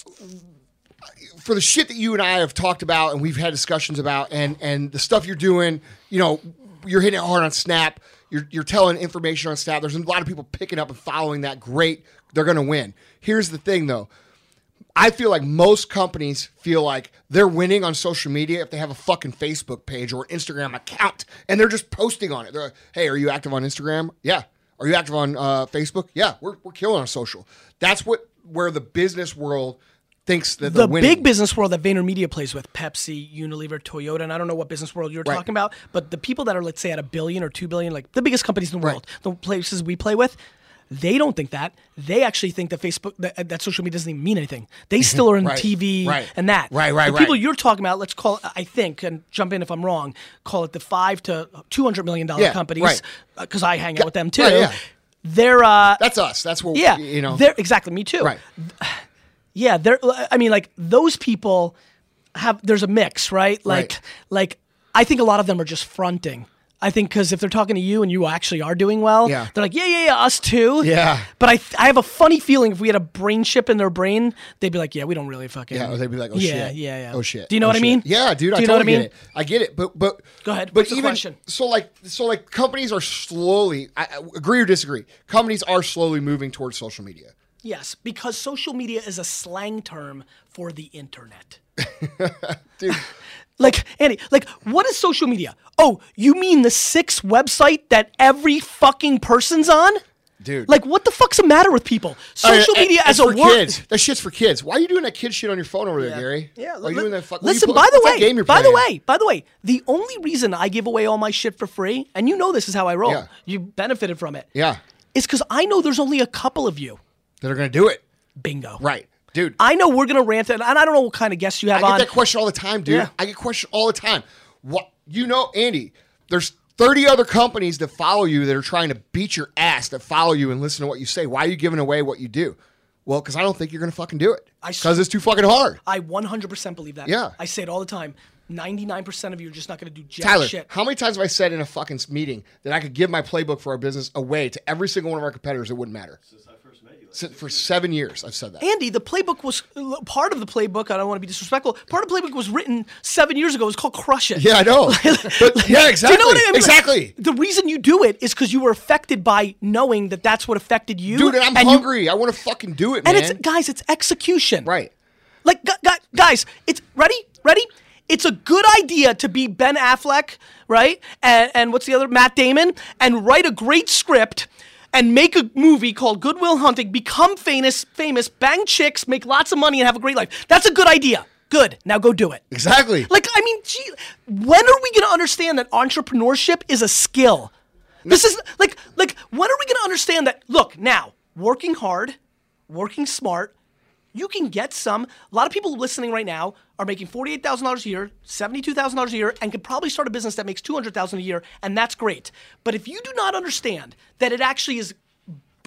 [SPEAKER 2] for the shit that you and I have talked about and we've had discussions about, and and the stuff you're doing, you know, you're hitting it hard on Snap. You're you're telling information on Snap. There's a lot of people picking up and following that. Great, they're gonna win. Here's the thing, though. I feel like most companies feel like they're winning on social media if they have a fucking Facebook page or Instagram account and they're just posting on it. They're like, hey, are you active on Instagram? Yeah. Are you active on uh, Facebook? Yeah. We're, we're killing on social. That's what where the business world thinks that
[SPEAKER 1] The
[SPEAKER 2] winning.
[SPEAKER 1] big business world that VaynerMedia plays with, Pepsi, Unilever, Toyota, and I don't know what business world you're
[SPEAKER 2] Right.
[SPEAKER 1] talking about, but the people that are, let's say, at a billion or two billion, like the biggest companies in the
[SPEAKER 2] Right.
[SPEAKER 1] world, the places we play with, they don't think that. They actually think that Facebook, that, that social media doesn't even mean anything. They still are in
[SPEAKER 2] Right.
[SPEAKER 1] TV
[SPEAKER 2] Right.
[SPEAKER 1] and that.
[SPEAKER 2] Right, right,
[SPEAKER 1] The people you're talking about, let's call it, I think, and jump in if I'm wrong, call it the five to two hundred million dollar
[SPEAKER 2] Yeah,
[SPEAKER 1] companies,
[SPEAKER 2] right.
[SPEAKER 1] because I hang out with them too.
[SPEAKER 2] Right, yeah.
[SPEAKER 1] They're uh,
[SPEAKER 2] That's us. That's what
[SPEAKER 1] yeah,
[SPEAKER 2] you know.
[SPEAKER 1] They're exactly me too.
[SPEAKER 2] Right.
[SPEAKER 1] Yeah, they're. I mean, like those people have. There's a mix, right? Like,
[SPEAKER 2] Right.
[SPEAKER 1] like I think a lot of them are just fronting. I think because if they're talking to you and you actually are doing well,
[SPEAKER 2] Yeah.
[SPEAKER 1] they're like, yeah, yeah, yeah, us too.
[SPEAKER 2] Yeah.
[SPEAKER 1] But I, I have a funny feeling if we had a brain chip in their brain, they'd be like, yeah, we don't really fucking.
[SPEAKER 2] Yeah, or they'd be like, "Oh
[SPEAKER 1] yeah,
[SPEAKER 2] shit,
[SPEAKER 1] yeah, yeah.
[SPEAKER 2] oh shit."
[SPEAKER 1] Do you know
[SPEAKER 2] oh,
[SPEAKER 1] what I mean?
[SPEAKER 2] Yeah, dude,
[SPEAKER 1] Do
[SPEAKER 2] I
[SPEAKER 1] you know what I mean?
[SPEAKER 2] get it. I get it, but but
[SPEAKER 1] Go ahead.
[SPEAKER 2] But
[SPEAKER 1] What's
[SPEAKER 2] even so, like so, like companies are slowly. I, I agree or disagree? Companies are slowly moving towards social media.
[SPEAKER 1] Yes, because social media is a slang term for the internet.
[SPEAKER 2] Dude,
[SPEAKER 1] Like Andy, like what is social media? Oh, you mean the six website that every fucking person's on?
[SPEAKER 2] Dude.
[SPEAKER 1] Like what the fuck's the matter with people? Social
[SPEAKER 2] Uh,
[SPEAKER 1] media
[SPEAKER 2] it's
[SPEAKER 1] as a
[SPEAKER 2] for
[SPEAKER 1] word.
[SPEAKER 2] kids. That shit's for kids. Why are you doing that kid shit on your phone over there, Gary?
[SPEAKER 1] Yeah.
[SPEAKER 2] Are you doing that? Fuck, what are you
[SPEAKER 1] listen,
[SPEAKER 2] put-
[SPEAKER 1] by the
[SPEAKER 2] what's that
[SPEAKER 1] way,
[SPEAKER 2] game you're
[SPEAKER 1] by the
[SPEAKER 2] playing?
[SPEAKER 1] way, by the way, the only reason I give away all my shit for free, and you know this is how I roll.
[SPEAKER 2] Yeah.
[SPEAKER 1] You benefited from it.
[SPEAKER 2] Yeah,
[SPEAKER 1] Is because I know there's only a couple of you.
[SPEAKER 2] that are gonna do it.
[SPEAKER 1] Bingo.
[SPEAKER 2] Right, dude.
[SPEAKER 1] I know we're gonna rant, and I don't know what kind of guests you have
[SPEAKER 2] I
[SPEAKER 1] have
[SPEAKER 2] get
[SPEAKER 1] on.
[SPEAKER 2] that question all the time, dude.
[SPEAKER 1] Yeah.
[SPEAKER 2] I get questions all the time. What you know, Andy? There's 30 other companies that follow you that are trying to beat your ass that follow you and listen to what you say. Why are you giving away what you do? Well, because I don't think you're gonna fucking do it.
[SPEAKER 1] I s-
[SPEAKER 2] Because it's too fucking hard.
[SPEAKER 1] I 100% believe that.
[SPEAKER 2] Yeah.
[SPEAKER 1] I say it all the time. 99% of you are just not gonna do jack
[SPEAKER 2] Tyler,
[SPEAKER 1] shit.
[SPEAKER 2] how many times have I said in a fucking meeting that I could give my playbook for our business away to every single one of our competitors? It wouldn't matter.
[SPEAKER 4] Since
[SPEAKER 2] For seven years, I've said that.
[SPEAKER 1] Andy, the playbook was part of the playbook. I don't want to be disrespectful. Part of the playbook was written seven years ago. It was called Crush It.
[SPEAKER 2] Yeah, I know. But yeah, exactly.
[SPEAKER 1] Do you know what I mean?
[SPEAKER 2] Exactly.
[SPEAKER 1] The reason you do it is because you were affected by knowing that that's what affected you.
[SPEAKER 2] Dude, I'm
[SPEAKER 1] and you-
[SPEAKER 2] hungry. I want to fucking do it, man.
[SPEAKER 1] and it's guys, it's execution.
[SPEAKER 2] right.
[SPEAKER 1] Like gu- gu- guys, it's ready, ready. It's a good idea to be Ben Affleck, right? And and what's the other Matt Damon, and write a great script. And make a movie called Good Will Hunting, become famous, famous, bang chicks, make lots of money, and have a great life. That's a good idea. Good. Now go do it.
[SPEAKER 2] Exactly.
[SPEAKER 1] Like, I mean, gee, when are we going to understand that entrepreneurship is a skill? This is like, like, when are we going to understand that? Look, now, working hard, working smart, you can get some. A lot of people listening right now are making forty-eight thousand dollars a year, seventy-two thousand dollars a year, and could probably start a business that makes $200,000 a year, and that's great. But if you do not understand that it actually is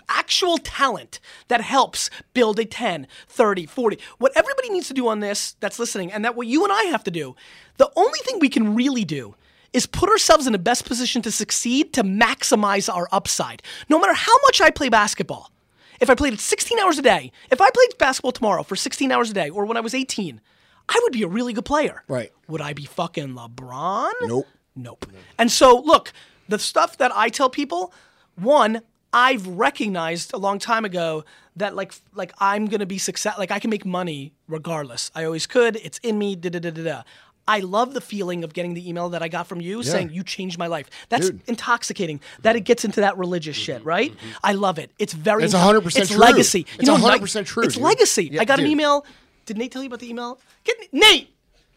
[SPEAKER 1] actual talent that helps build a 10, 30, 40. What everybody needs to do on this that's listening, and that what you and I have to do, the only thing we can really do is put ourselves in the best position to succeed to maximize our upside. No matter how much I play basketball, if I played it 16 hours a day, if I played basketball tomorrow for 16 hours a day, or when I was 18, I would be a really good player.
[SPEAKER 2] Right.
[SPEAKER 1] Would I be fucking LeBron?
[SPEAKER 2] Nope.
[SPEAKER 1] Nope. And so, look, the stuff that I tell people, one, I've recognized a long time ago that like like I'm gonna be success, like I can make money regardless. I always could. It's in me. Da da da da da. I love the feeling of getting the email that I got from you saying you changed my life. That's
[SPEAKER 2] Dude.
[SPEAKER 1] intoxicating. That it gets into that religious shit, mm-hmm. right? Mm-hmm. I love it. It's very.
[SPEAKER 2] It's
[SPEAKER 1] into-
[SPEAKER 2] 100%
[SPEAKER 1] It's
[SPEAKER 2] true.
[SPEAKER 1] legacy.
[SPEAKER 2] It's
[SPEAKER 1] what
[SPEAKER 2] 100% true,
[SPEAKER 1] It's
[SPEAKER 2] dude.
[SPEAKER 1] legacy.
[SPEAKER 2] Yeah,
[SPEAKER 1] I got an email. Did Nate tell you about the email? Get Nate.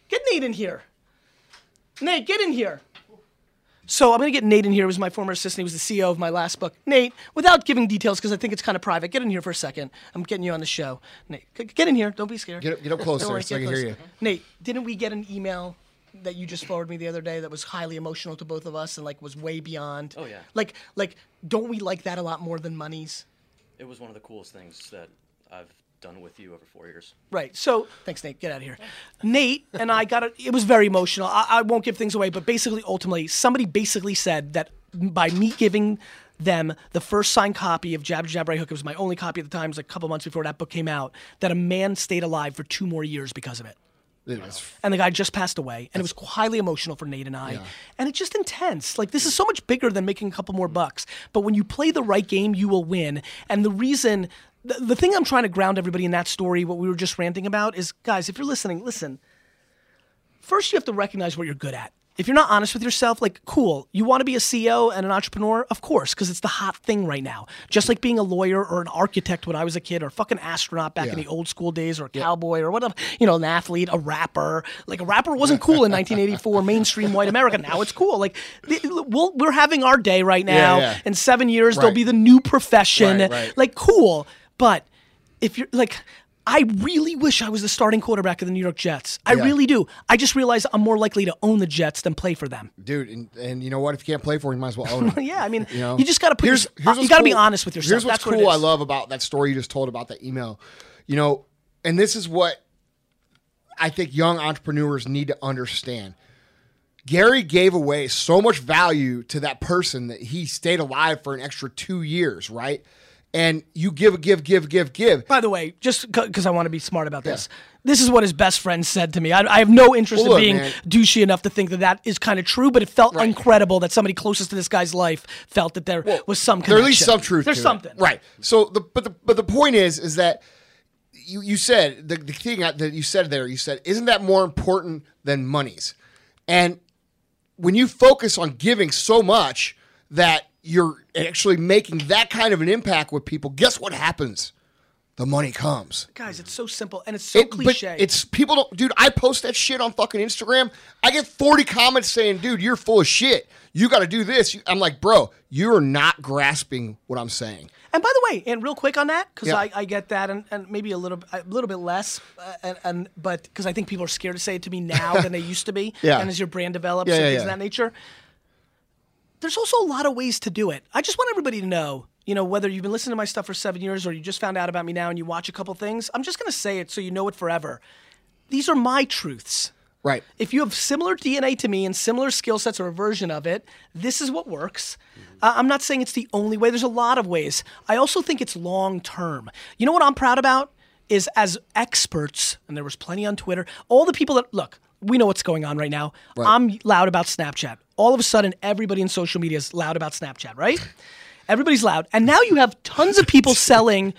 [SPEAKER 1] Get Nate in here. Nate, get in here. So I'm gonna get Nate in here. He was my former assistant. He was the CEO of my last book. Nate, without giving details because I think it's kind of private, get in here for a second. I'm getting you on the show. Nate, get in here. Don't be scared.
[SPEAKER 2] Get up- get up closer
[SPEAKER 1] worry,
[SPEAKER 2] so I
[SPEAKER 1] get
[SPEAKER 2] can hear you.
[SPEAKER 1] Nate, didn't we get an email that you just forwarded me the other day that was highly emotional to both of us and like was way beyond?
[SPEAKER 4] Oh, yeah.
[SPEAKER 1] Like like don't we like that a lot more than monies?
[SPEAKER 4] It was one of the coolest things that I've done with you over four years.
[SPEAKER 1] Right. So thanks, Nate. Get out of here. Nate and I got it. It was very emotional. I, I won't give things away, but basically, ultimately, somebody basically said that by me giving them the first signed copy of Jab Jab Right Hook, it was my only copy at the time. It was like a couple months before that book came out. That a man stayed alive for two more years because of it.
[SPEAKER 2] It was-
[SPEAKER 1] And the guy just passed away, and it was highly emotional for Nate and I. Yeah. And it's just intense. Like this is so much bigger than making a couple more bucks. But when you play the right game, you will win. And the reason, the, the thing I'm trying to ground everybody in that story, what we were just ranting about, is guys, if you're listening, listen. First, you have to recognize what you're good at. If you're not honest with yourself, like, cool, you want to be a CEO and an entrepreneur? Of course, because it's the hot thing right now. Just like being a lawyer or an architect when I was a kid, or a fucking astronaut back in the old school days, or a cowboy, or whatever, you know, an athlete, a rapper. Like, a rapper wasn't cool in 1984, mainstream white America. Now it's cool. Like, we'll, we're having our day right now.
[SPEAKER 2] yeah.
[SPEAKER 1] In seven years, there'll be the new profession.
[SPEAKER 2] Right, right.
[SPEAKER 1] Like, cool. But if you're like, I really wish I was the starting quarterback of the New York Jets. I
[SPEAKER 2] Yeah.
[SPEAKER 1] really do. I just realize I'm more likely to own the Jets than play for them.
[SPEAKER 2] dude, and, and you know what? If you can't play for, it, you might as well own it.
[SPEAKER 1] Yeah, I mean,
[SPEAKER 2] You know,
[SPEAKER 1] you just got to put. Your, uh, you
[SPEAKER 2] what's
[SPEAKER 1] got to be honest with yourself.
[SPEAKER 2] Here's what's
[SPEAKER 1] That's what
[SPEAKER 2] cool. I love about that story you just told about that email. You know, and this is what I think young entrepreneurs need to understand. Gary gave away so much value to that person that he stayed alive for an extra two years, right? And you give, give, give, give, give.
[SPEAKER 1] By the way, just because I want to be smart about this, this is what his best friend said to me. I, I have no interest
[SPEAKER 2] Well,
[SPEAKER 1] in
[SPEAKER 2] look,
[SPEAKER 1] being
[SPEAKER 2] man.
[SPEAKER 1] douchey enough to think that that is kind of true, but it felt
[SPEAKER 2] Right.
[SPEAKER 1] incredible that somebody closest to this guy's life felt that there was some connection.
[SPEAKER 2] There's at least some truth.
[SPEAKER 1] There's
[SPEAKER 2] to it.
[SPEAKER 1] something,
[SPEAKER 2] right? So the but the but the point is is that you you said the, the thing that you said there. You said isn't that more important than monies? And when you focus on giving so much that you're actually making that kind of an impact with people, guess what happens? The money comes.
[SPEAKER 1] Guys, it's so simple and it's so
[SPEAKER 2] It- but
[SPEAKER 1] cliche.
[SPEAKER 2] it's people don't, dude. I post that shit on fucking Instagram. I get forty comments saying, "Dude, you're full of shit. You got to do this." I'm like, bro, you're not grasping what I'm saying.
[SPEAKER 1] And by the way, and real quick on that, because
[SPEAKER 2] Yeah.
[SPEAKER 1] I, I get that, and, and maybe a little a little bit less, uh, and, and but because I think people are scared to say it to me now than they used to be.
[SPEAKER 2] Yeah.
[SPEAKER 1] And as your brand develops
[SPEAKER 2] Yeah,
[SPEAKER 1] and things of that nature, there's also a lot of ways to do it. I just want everybody to know, you know, whether you've been listening to my stuff for seven years or you just found out about me now and you watch a couple things. I'm just gonna say it so you know it forever. These are my truths.
[SPEAKER 2] Right.
[SPEAKER 1] If you have similar DNA to me and similar skill sets or a version of it, this is what works. Uh, I'm not saying it's the only way. There's a lot of ways. I also think it's long term. You know what I'm proud about is as experts, and there was plenty on Twitter. All the people that look, we know what's going on right now. I'm loud about Snapchat. All of a sudden, everybody in social media is loud about Snapchat, right? Everybody's loud. And now you have tons of people selling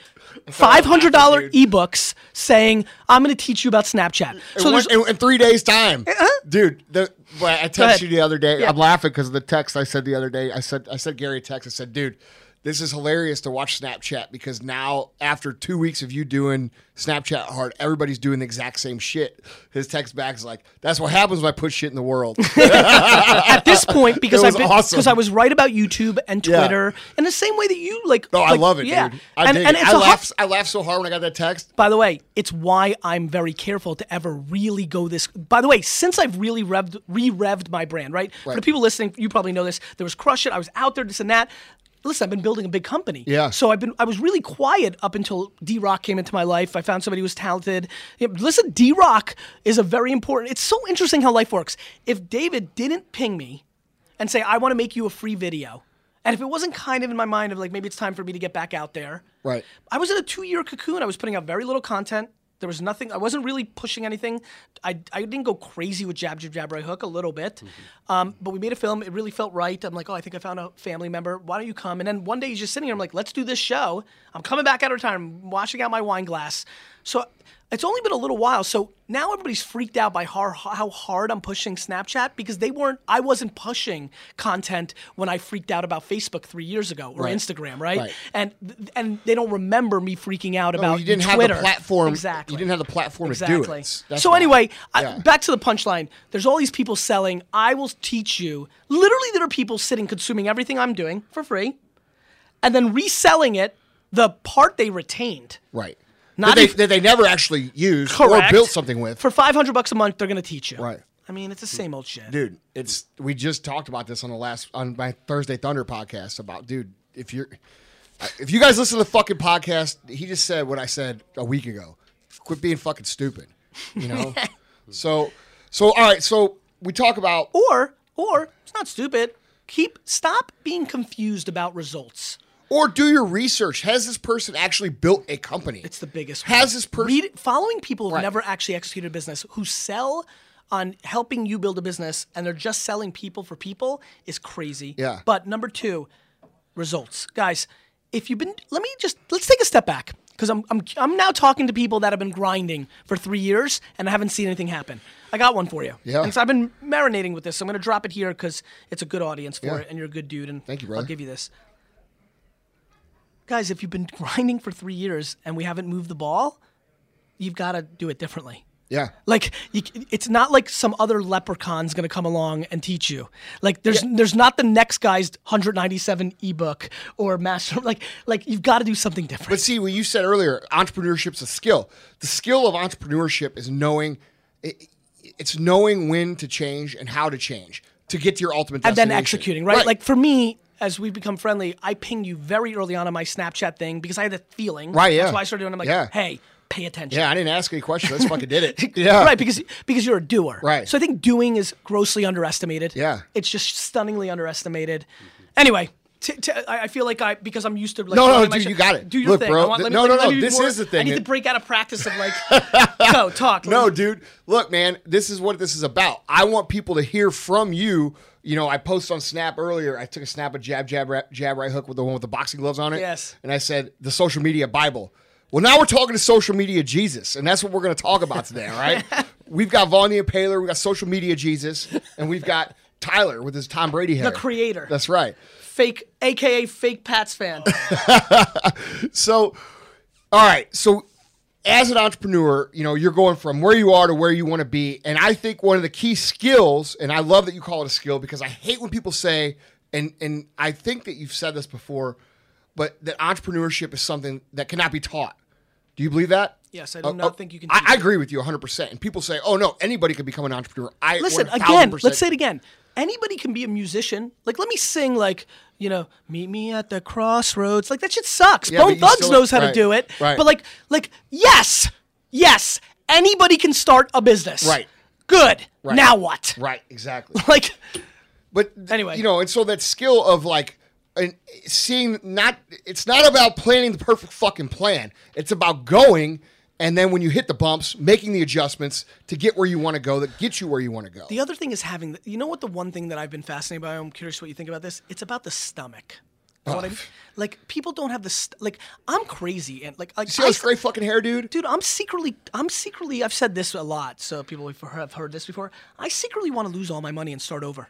[SPEAKER 1] $500 ebooks saying, I'm going to teach you about Snapchat. So
[SPEAKER 2] in,
[SPEAKER 1] there's,
[SPEAKER 2] one- in, in three days' time, uh-huh. dude. The, I texted you the other day.
[SPEAKER 1] Yeah.
[SPEAKER 2] I'm laughing because of the text I said the other day. I said I said Gary text. I said, dude, this is hilarious to watch Snapchat because now after two weeks of you doing Snapchat hard, everybody's doing the exact same shit. His text back is like, that's what happens when I put shit in the world.
[SPEAKER 1] at this point, because I've been,
[SPEAKER 2] awesome.
[SPEAKER 1] I was right about YouTube and
[SPEAKER 2] Yeah.
[SPEAKER 1] Twitter in the same way that you like.
[SPEAKER 2] oh, I love it,
[SPEAKER 1] yeah.
[SPEAKER 2] dude. I
[SPEAKER 1] and, and
[SPEAKER 2] it. I laughed. I laughed so hard when I got that text.
[SPEAKER 1] By the way, it's why I'm very careful to ever really go this. By the way, since I've really revved, re-revved my brand, right? For the people listening, you probably know this. There was Crush It. I was out there, this and that. Listen, I've been building a big company.
[SPEAKER 2] Yeah.
[SPEAKER 1] So I've been, I was really quiet up until D Rock came into my life. I found somebody who was talented. Yeah, listen, D Rock is a very important. It's so interesting how life works. If David didn't ping me and say, I want to make you a free video. And if it wasn't kind of in my mind of like maybe it's time for me to get back out there,
[SPEAKER 2] Right.
[SPEAKER 1] I was in a two year cocoon. I was putting out very little content. There was nothing. I wasn't really pushing anything. I, I didn't go crazy with Jab Jab Jab Right Hook a little bit, um, but we made a film. It really felt right. I'm like, oh, I think I found a family member. Why don't you come? And then one day he's just sitting here. I'm like, let's do this show. I'm coming back out of time. I'm washing out my wine glass. So it's only been a little while. So now everybody's freaked out by how, how hard I'm pushing Snapchat because they weren't. I wasn't pushing content when I freaked out about Facebook three years ago or
[SPEAKER 2] Right.
[SPEAKER 1] Instagram, right?
[SPEAKER 2] Right.
[SPEAKER 1] And and they don't remember me freaking out
[SPEAKER 2] No,
[SPEAKER 1] about
[SPEAKER 2] you didn't
[SPEAKER 1] Twitter.
[SPEAKER 2] have the platform.
[SPEAKER 1] Exactly.
[SPEAKER 2] You didn't have the platform
[SPEAKER 1] exactly.
[SPEAKER 2] to do it. That's
[SPEAKER 1] so
[SPEAKER 2] why.
[SPEAKER 1] anyway,
[SPEAKER 2] Yeah.
[SPEAKER 1] I, back to the punchline. There's all these people selling. I will teach you. Literally, there are people sitting consuming everything I'm doing for free, and then reselling it the part they retained.
[SPEAKER 2] right.
[SPEAKER 1] Not
[SPEAKER 2] that, they, that they never actually used
[SPEAKER 1] Correct.
[SPEAKER 2] or built something with.
[SPEAKER 1] For 500 bucks a month, they're going to teach you.
[SPEAKER 2] Right.
[SPEAKER 1] I mean, it's the same old shit.
[SPEAKER 2] dude it's we just talked about this on the last on my thursday thunder podcast about dude if you're uh, if you guys listen to the fucking podcast he just said what i said a week ago quit being fucking stupid you know so so all right so we talk about
[SPEAKER 1] Or, or it's not stupid. Keep stop being confused about results.
[SPEAKER 2] Or do your research has this person actually built a company
[SPEAKER 1] It's the biggest.
[SPEAKER 2] has
[SPEAKER 1] one.
[SPEAKER 2] this person
[SPEAKER 1] following people who've
[SPEAKER 2] Right.
[SPEAKER 1] never actually executed a business who sell on helping you build a business and they're just selling people for people is crazy.
[SPEAKER 2] Yeah.
[SPEAKER 1] But number two, results, guys. If you've been, let me just let's take a step back because I'm I'm I'm now talking to people that have been grinding for three years and I haven't seen anything happen. I got one for you.
[SPEAKER 2] Yeah.
[SPEAKER 1] And so I've been marinating with this. So I'm going to drop it here because it's a good audience for
[SPEAKER 2] Yeah.
[SPEAKER 1] it, and you're a good dude. And
[SPEAKER 2] Thank you,
[SPEAKER 1] I'll give you this guys, if you've been grinding for three years and we haven't moved the ball, you've got to do it differently.
[SPEAKER 2] yeah
[SPEAKER 1] Like you, it's not like some other leprechaun's gonna come along and teach you. Like there's there's not the next guy's 197 ebook or master. Like like you've got to do something different.
[SPEAKER 2] But see, what you said earlier, entrepreneurship's a skill. The skill of entrepreneurship is knowing it, it's knowing when to change and how to change to get to your ultimate
[SPEAKER 1] and then executing, right? right? Like for me, as we've become friendly, I pinged you very early on on my Snapchat thing because I had that feeling.
[SPEAKER 2] Right, yeah.
[SPEAKER 1] That's why I started doing. it. I'm like,
[SPEAKER 2] Yeah.
[SPEAKER 1] hey, pay attention.
[SPEAKER 2] yeah, I didn't ask any questions. I just fucking did it. Yeah,
[SPEAKER 1] Right, because because you're a doer.
[SPEAKER 2] Right.
[SPEAKER 1] So I think doing is grossly underestimated.
[SPEAKER 2] Yeah.
[SPEAKER 1] It's just stunningly underestimated. Anyway, t- t- I feel like I because I'm used to like
[SPEAKER 2] No, no, dude,
[SPEAKER 1] show-
[SPEAKER 2] you got it.
[SPEAKER 1] Do your
[SPEAKER 2] Look,
[SPEAKER 1] thing.
[SPEAKER 2] bro,
[SPEAKER 1] want,
[SPEAKER 2] th-
[SPEAKER 1] me-
[SPEAKER 2] no, no, no, this
[SPEAKER 1] more-
[SPEAKER 2] is the thing.
[SPEAKER 1] I need to break out of practice of like go talk.
[SPEAKER 2] No, dude. Look, man, this is what this is about. I want people to hear from you. You know, I posted on Snap earlier. I took a snap of jab, jab, ra- jab, right hook with the one with the boxing gloves on it.
[SPEAKER 1] Yes.
[SPEAKER 2] And I said the social media Bible. Well, now we're talking to social media Jesus, and that's what we're going to talk about today. All right. we've got Vaughn the Impaler, we got social media Jesus, and we've got Tyler with his Tom Brady hair.
[SPEAKER 1] The creator.
[SPEAKER 2] That's right.
[SPEAKER 1] fake, aka fake Pats fan.
[SPEAKER 2] So, all right. So, as an entrepreneur, you know, you're going from where you are to where you want to be. And I think one of the key skills, and I love that you call it a skill because I hate when people say, and and I think that you've said this before, but that entrepreneurship is something that cannot be taught. Do you believe that?
[SPEAKER 1] Yes, I do
[SPEAKER 2] Uh,
[SPEAKER 1] not
[SPEAKER 2] uh,
[SPEAKER 1] think you can.
[SPEAKER 2] I, I agree with you 100%. And people say, oh, no, anybody can become an entrepreneur. I
[SPEAKER 1] Listen
[SPEAKER 2] 1000%
[SPEAKER 1] again. Let's say it again. Anybody can be a musician. Like, let me sing like you know, meet me at the crossroads. Like that shit sucks.
[SPEAKER 2] Yeah,
[SPEAKER 1] Bone Thugs knows how to do it.
[SPEAKER 2] right.
[SPEAKER 1] But like, like yes, yes, anybody can start a business.
[SPEAKER 2] Right.
[SPEAKER 1] Good.
[SPEAKER 2] Right.
[SPEAKER 1] Now what?
[SPEAKER 2] Right, exactly.
[SPEAKER 1] Like,
[SPEAKER 2] But
[SPEAKER 1] Anyway.
[SPEAKER 2] you know, and so that skill of like and seeing not it's not about planning the perfect fucking plan. It's about going and then when you hit the bumps, making the adjustments to get where you want to go that gets you where you want to go.
[SPEAKER 1] the other thing is having, the, you know what the one thing that I've been fascinated by, I'm curious what you think about this? It's about the stomach. You know what I mean? Like, people don't have the, st- like, I'm crazy. And, like, like
[SPEAKER 2] See all
[SPEAKER 1] I
[SPEAKER 2] this great fucking hair, dude?
[SPEAKER 1] dude i'm secretly i'm secretly i've said this a lot so people have heard this before i secretly want to lose all my money and start over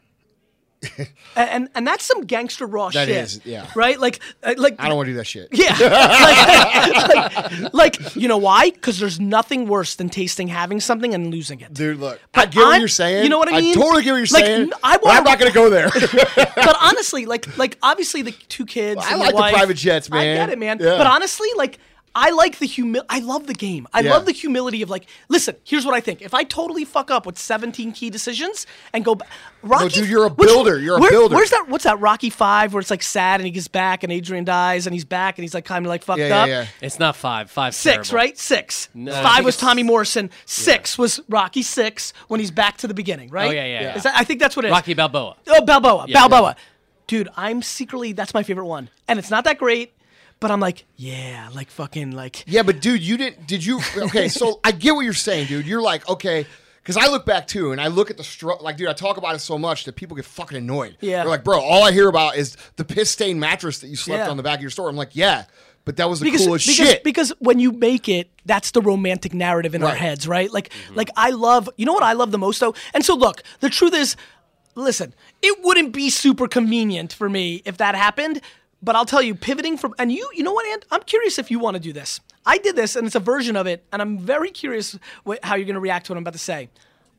[SPEAKER 1] and, and that's some gangster raw
[SPEAKER 2] That
[SPEAKER 1] shit
[SPEAKER 2] is, yeah.
[SPEAKER 1] right like uh, like
[SPEAKER 2] I don't want to do that shit.
[SPEAKER 1] yeah like, like, like, you know why because there's nothing worse than tasting having something and losing it
[SPEAKER 2] Dude, look. I
[SPEAKER 1] But
[SPEAKER 2] get what
[SPEAKER 1] I'm-
[SPEAKER 2] you're saying.
[SPEAKER 1] you know what I mean?
[SPEAKER 2] I totally get what you're
[SPEAKER 1] Like,
[SPEAKER 2] saying.
[SPEAKER 1] I
[SPEAKER 2] but I'm not going to go there.
[SPEAKER 1] but honestly, like like obviously the two kids.
[SPEAKER 2] I
[SPEAKER 1] and
[SPEAKER 2] like the
[SPEAKER 1] wife-
[SPEAKER 2] private jets, man.
[SPEAKER 1] I get it, man.
[SPEAKER 2] Yeah.
[SPEAKER 1] But honestly, like I like the humil. I love the game. I
[SPEAKER 2] Yeah.
[SPEAKER 1] love the humility of like, listen. Here's what I think. If I totally fuck up with 17 key decisions and go, ba- Rocky,
[SPEAKER 2] dude, you're a
[SPEAKER 1] which-
[SPEAKER 2] builder. You're a
[SPEAKER 1] where-
[SPEAKER 2] builder.
[SPEAKER 1] Where's that? What's that? Rocky Five, where it's like sad and he gets back and Adrian dies and he's back and he's like kind of like fucked
[SPEAKER 2] yeah, yeah,
[SPEAKER 1] up.
[SPEAKER 2] yeah.
[SPEAKER 3] It's not five. Five.
[SPEAKER 1] Six, right? Six.
[SPEAKER 3] No,
[SPEAKER 1] Five was Tommy Morrison. Six was Rocky Six when he's back to the beginning, right?
[SPEAKER 3] Oh, yeah, yeah, yeah.
[SPEAKER 1] Is that, I think that's what it is.
[SPEAKER 3] Rocky Balboa.
[SPEAKER 1] Oh, Balboa.
[SPEAKER 3] Yeah.
[SPEAKER 1] Balboa. Dude, I'm secretly that's my favorite one. And it's not that great, but I'm like, yeah, like fucking like
[SPEAKER 2] Yeah, but dude, you didn't. Did you? Okay, so I get what you're saying, dude. You're like, okay, because I look back too, and I look at the str- like, dude, I talk about it so much that people get fucking annoyed.
[SPEAKER 1] Yeah.
[SPEAKER 2] they're like, bro, all I hear about is the piss stained mattress that you slept
[SPEAKER 1] Yeah.
[SPEAKER 2] on the back of your store. I'm like, yeah, but that was the
[SPEAKER 1] because,
[SPEAKER 2] coolest
[SPEAKER 1] because,
[SPEAKER 2] shit.
[SPEAKER 1] because when you make it, that's the romantic narrative in our heads, right? Like mm-hmm. like I love you know what I love the most though? And so look, the truth is, listen, it wouldn't be super convenient for me if that happened. But I'll tell you, pivoting from and you, you know what, Ant? I'm curious if you want to do this. I did this, and it's a version of it, and I'm very curious wh- how you're going to react to what I'm about to say.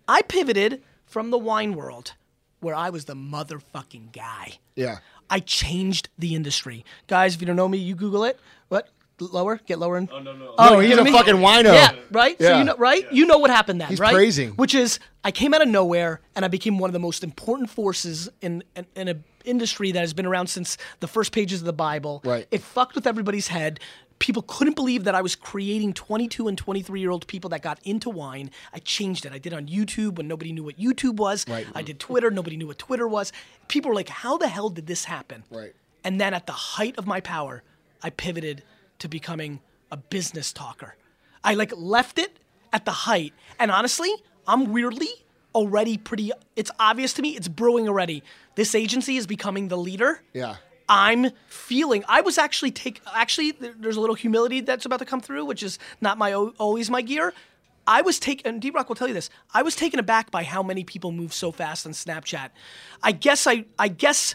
[SPEAKER 1] I pivoted from the wine world, where I was the motherfucking guy.
[SPEAKER 2] yeah,
[SPEAKER 1] I changed the industry. Guys, if you don't know me, you Google it. What? Lower? Get lower. In. Oh, no, no.
[SPEAKER 2] No, he's a fucking wino.
[SPEAKER 1] Yeah, right? So
[SPEAKER 2] Yeah.
[SPEAKER 1] you know, right? You know what happened then,
[SPEAKER 2] He's
[SPEAKER 1] right?
[SPEAKER 2] praising.
[SPEAKER 1] Which is, I came out of nowhere and I became one of the most important forces in, in, in an industry that has been around since the first pages of the Bible.
[SPEAKER 2] Right.
[SPEAKER 1] It fucked with everybody's head. People couldn't believe that I was creating 22 and 23 year old people that got into wine. I changed it. I did it on YouTube when nobody knew what YouTube was.
[SPEAKER 2] Right.
[SPEAKER 1] I did Twitter. Nobody knew what Twitter was. People were like, how the hell did this happen?
[SPEAKER 2] Right.
[SPEAKER 1] And then at the height of my power, I pivoted to becoming a business talker. I like left it at the height. And honestly, I'm weirdly already pretty it's obvious to me, it's brewing already. This agency is becoming the leader.
[SPEAKER 2] yeah.
[SPEAKER 1] I'm feeling. I was actually take. Actually, there's a little humility that's about to come through, which is not my always my gear. I was taken. And D Rock will tell you this. I was taken aback by how many people move so fast on Snapchat. I guess I. I guess.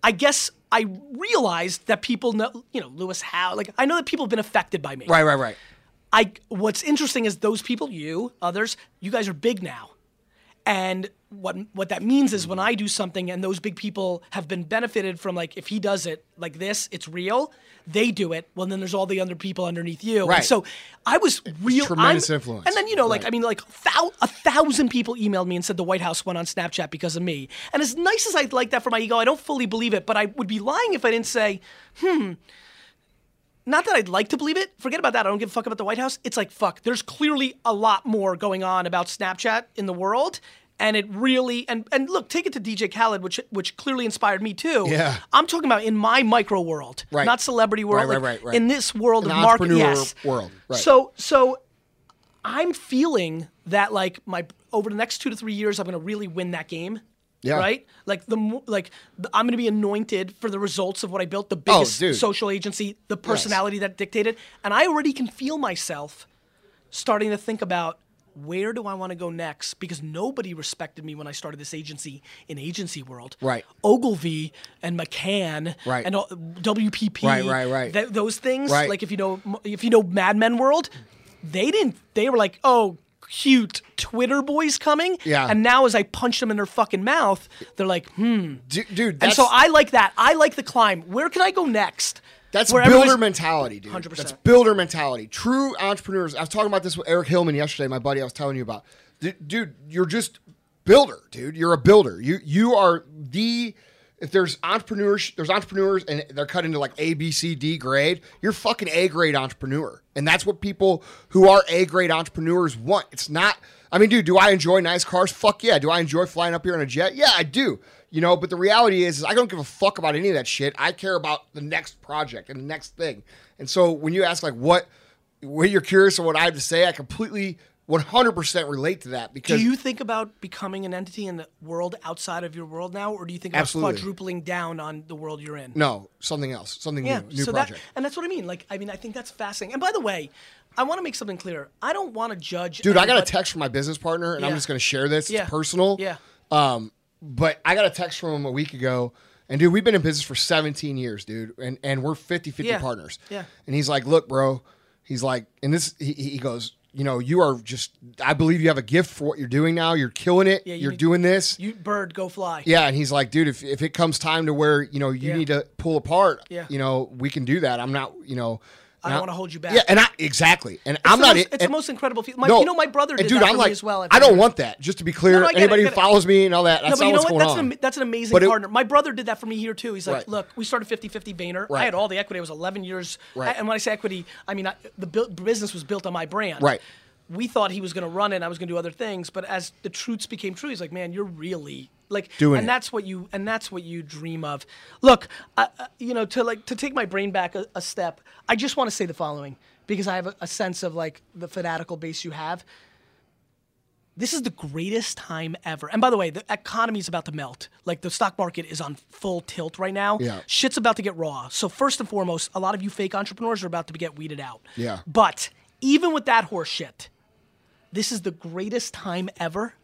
[SPEAKER 1] I guess I realized that people know. You know, Lewis Howes. Like I know that people have been affected by me.
[SPEAKER 2] Right, right, right.
[SPEAKER 1] I what's interesting is those people, you, others, you guys are big now. And what what that means is when I do something and those big people have been benefited from like if he does it like this, it's real. They do it. Well, then there's all the other people underneath you. And
[SPEAKER 2] Right.
[SPEAKER 1] so I was real.
[SPEAKER 2] tremendous
[SPEAKER 1] I'm-
[SPEAKER 2] influence.
[SPEAKER 1] And then you know, like
[SPEAKER 2] Right.
[SPEAKER 1] I mean, like thou, a thousand people emailed me and said the White House went on Snapchat because of me. And as nice as I'd like that for my ego, I don't fully believe it. But I would be lying if I didn't say, hmm, not that I'd like to believe it. Forget about that. I don't give a fuck about the White House. It's like, fuck, there's clearly a lot more going on about Snapchat in the world. And it really and and look, take it to DJ Khaled, which which clearly inspired me too.
[SPEAKER 2] Yeah.
[SPEAKER 1] I'm talking about in my micro world,
[SPEAKER 2] Right.
[SPEAKER 1] not celebrity world.
[SPEAKER 2] Right,
[SPEAKER 1] like,
[SPEAKER 2] right, right, right.
[SPEAKER 1] In this world
[SPEAKER 2] An
[SPEAKER 1] of market, yes.
[SPEAKER 2] world, right.
[SPEAKER 1] So so I'm feeling that like my over the next two to three years, I'm gonna really win that game.
[SPEAKER 2] Yeah.
[SPEAKER 1] Right. Like the like the, I'm gonna be anointed for the results of what I built. The oh, biggest
[SPEAKER 2] Oh,
[SPEAKER 1] social agency, the personality that dictated, and I already can feel myself starting to think about where do I want to go next? Because nobody respected me when I started this agency in agency world.
[SPEAKER 2] Right.
[SPEAKER 1] Ogilvy and McCann.
[SPEAKER 2] Right.
[SPEAKER 1] And WPP.
[SPEAKER 2] Right, right, right.
[SPEAKER 1] th- those things.
[SPEAKER 2] Right.
[SPEAKER 1] Like if you know if you know Mad Men world, they didn't. They were like, oh. Cute Twitter boys coming,
[SPEAKER 2] Yeah.
[SPEAKER 1] And now, as I punch them in their fucking mouth, they're like, "Hmm."
[SPEAKER 2] Du- dude,
[SPEAKER 1] And so I like that. I like the climb. Where can I go next?
[SPEAKER 2] That's
[SPEAKER 1] Where
[SPEAKER 2] builder mentality, dude.
[SPEAKER 1] 100%.
[SPEAKER 2] That's builder mentality. True entrepreneurs. I was talking about this with Eric Hillman yesterday, my buddy I was telling you about. Du- Dude, you're just builder, dude. You're a builder. You you are the if there's entrepreneurs, there's entrepreneurs and they're cut into like A, B, C, D grade. You're fucking A grade entrepreneur. And that's what people who are A grade entrepreneurs want. It's not I mean, dude, do I enjoy nice cars? Fuck yeah. Do I enjoy flying up here on a jet? Yeah, I do. You know, but the reality is, is I don't give a fuck about any of that shit. I care about the next project and the next thing. And so when you ask like what, when you're curious of what I have to say, I completely 100% relate to that because Do
[SPEAKER 1] you think about becoming an entity in the world outside of your world now, or do you think about
[SPEAKER 2] Absolutely.
[SPEAKER 1] quadrupling down on the world you're in?
[SPEAKER 2] no, something else, something
[SPEAKER 1] Yeah,
[SPEAKER 2] new, new
[SPEAKER 1] so
[SPEAKER 2] project.
[SPEAKER 1] that and that's what I mean. Like, I mean, I think that's fascinating. And by the way, I want to make something clear. I don't want to judge.
[SPEAKER 2] Dude, I got a text from my business partner, and I'm just going to share this.
[SPEAKER 1] Yeah.
[SPEAKER 2] It's personal.
[SPEAKER 1] Yeah.
[SPEAKER 2] Um, but I got a text from him a week ago, and dude, we've been in business for 17 years, dude, and and we're 50 50
[SPEAKER 1] Yeah.
[SPEAKER 2] partners.
[SPEAKER 1] Yeah.
[SPEAKER 2] And he's like, look, bro, he's like, and this, he, he goes, you know, you are just, I believe you have a gift for what you're doing now. You're killing it.
[SPEAKER 1] Yeah, you
[SPEAKER 2] you're
[SPEAKER 1] need-
[SPEAKER 2] doing this.
[SPEAKER 1] You bird, go fly.
[SPEAKER 2] yeah, and he's like, dude, if, if it comes time to where you know you
[SPEAKER 1] Yeah.
[SPEAKER 2] need to pull apart,
[SPEAKER 1] Yeah.
[SPEAKER 2] you know, we can do that. I'm not, you know,
[SPEAKER 1] I don't want to hold you back.
[SPEAKER 2] Yeah, and I exactly, and
[SPEAKER 1] It's
[SPEAKER 2] I'm not.
[SPEAKER 1] most,
[SPEAKER 2] it-
[SPEAKER 1] it's the most incredible. My,
[SPEAKER 2] no,
[SPEAKER 1] you know, my brother did
[SPEAKER 2] dude,
[SPEAKER 1] that
[SPEAKER 2] I'm
[SPEAKER 1] for
[SPEAKER 2] like,
[SPEAKER 1] me as well.
[SPEAKER 2] I don't want that. Just to be clear,
[SPEAKER 1] No, no, I get it,
[SPEAKER 2] anybody who
[SPEAKER 1] it.
[SPEAKER 2] follows me and all that,
[SPEAKER 1] No, but you know what? That's an, that's an amazing
[SPEAKER 2] it-
[SPEAKER 1] partner. My brother did that for me here too. He's like,
[SPEAKER 2] Right.
[SPEAKER 1] look, we started 50-50 Vayner. I
[SPEAKER 2] Right.
[SPEAKER 1] had all the equity. It was 11 years.
[SPEAKER 2] Right.
[SPEAKER 1] And when I say equity, I mean I, the bu- business was built on my brand.
[SPEAKER 2] Right.
[SPEAKER 1] We thought he was going to run it. and I was going to do other things. But as the truths became true, he's like, man, you're really like
[SPEAKER 2] Doing
[SPEAKER 1] and
[SPEAKER 2] it.
[SPEAKER 1] that's what you and that's what you dream of. Look, I- you know, to like to take my brain back a, a step, I just want to say the following because I have a, a sense of like the fanatical base you have this is the greatest time ever. And by the way, the economy is about to melt. Like the stock market is on full tilt right now.
[SPEAKER 2] Yeah.
[SPEAKER 1] Shit's about to get raw. So first and foremost, a lot of you fake entrepreneurs are about to get weeded out.
[SPEAKER 2] Yeah.
[SPEAKER 1] But even with that horse shit, this is the greatest time ever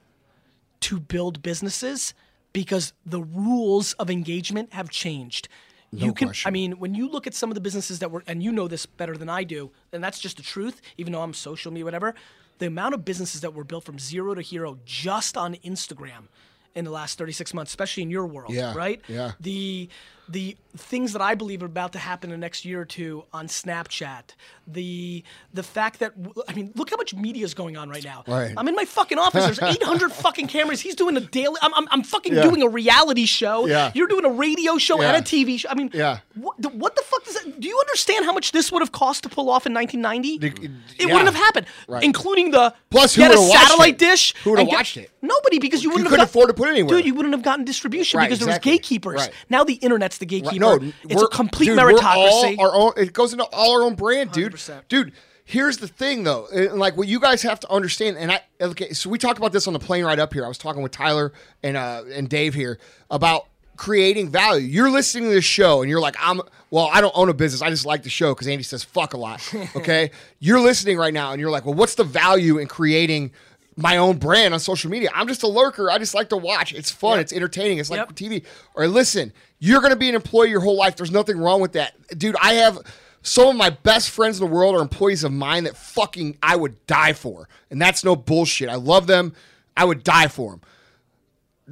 [SPEAKER 1] to build businesses because the rules of engagement have changed. you can
[SPEAKER 2] question.
[SPEAKER 1] I mean, when you look at some of the businesses that were and you know this better than I do, and that's just the truth, even though I'm social media, whatever, the amount of businesses that were built from zero to hero just on Instagram in the last 36 months, especially in your world,
[SPEAKER 2] Yeah,
[SPEAKER 1] right?
[SPEAKER 2] yeah.
[SPEAKER 1] The the things that I believe are about to happen in the next year or two on Snapchat, the the fact that I mean, look how much media is going on right now.
[SPEAKER 2] Right.
[SPEAKER 1] I'm in my fucking office. There's 800 fucking cameras. He's doing a daily. I'm, I'm, I'm fucking
[SPEAKER 2] Yeah.
[SPEAKER 1] doing a reality show.
[SPEAKER 2] Yeah.
[SPEAKER 1] You're doing a radio show
[SPEAKER 2] Yeah.
[SPEAKER 1] and a TV show. I mean,
[SPEAKER 2] Yeah.
[SPEAKER 1] What the, what the fuck does that? Do you understand how much this would have cost to pull off in 1990?
[SPEAKER 2] The-
[SPEAKER 1] it
[SPEAKER 2] yeah.
[SPEAKER 1] wouldn't have happened,
[SPEAKER 2] Right.
[SPEAKER 1] including the
[SPEAKER 2] Plus, who
[SPEAKER 1] get a satellite
[SPEAKER 2] it?
[SPEAKER 1] dish.
[SPEAKER 2] Who would've
[SPEAKER 1] and get-
[SPEAKER 2] watched it?
[SPEAKER 1] Nobody, because you
[SPEAKER 2] You
[SPEAKER 1] wouldn't have
[SPEAKER 2] couldn't
[SPEAKER 1] got-
[SPEAKER 2] afford to put it anywhere.
[SPEAKER 1] Dude, you wouldn't have gotten distribution
[SPEAKER 2] Right,
[SPEAKER 1] because there was gatekeepers.
[SPEAKER 2] Right.
[SPEAKER 1] Now the internet's the
[SPEAKER 2] Right,
[SPEAKER 1] gatekeeper.
[SPEAKER 2] No,
[SPEAKER 1] it's a complete
[SPEAKER 2] dude,
[SPEAKER 1] meritocracy.
[SPEAKER 2] Our own, it goes into all our own brand, dude.
[SPEAKER 1] 100%.
[SPEAKER 2] Dude, here's the thing, though. And like what you guys have to understand, and I okay, so we talked about this on the plane ride up here. I was talking with Tyler and uh, and Dave here about creating value. You're listening to this show, and you're like, I'm. Well, I don't own a business. I just like the show because Andy says fuck a lot. Okay, you're listening right now, and you're like, well, what's the value in creating? My own brand on social media. I'm just a lurker. I just like to watch. It's fun.
[SPEAKER 1] Yep.
[SPEAKER 2] It's entertaining. It's like
[SPEAKER 1] Yep.
[SPEAKER 2] TV. Or listen, you're going to be an employee your whole life. There's nothing wrong with that. Dude, I have some of my best friends in the world are employees of mine that fucking I would die for. And that's no bullshit. I love them. I would die for them.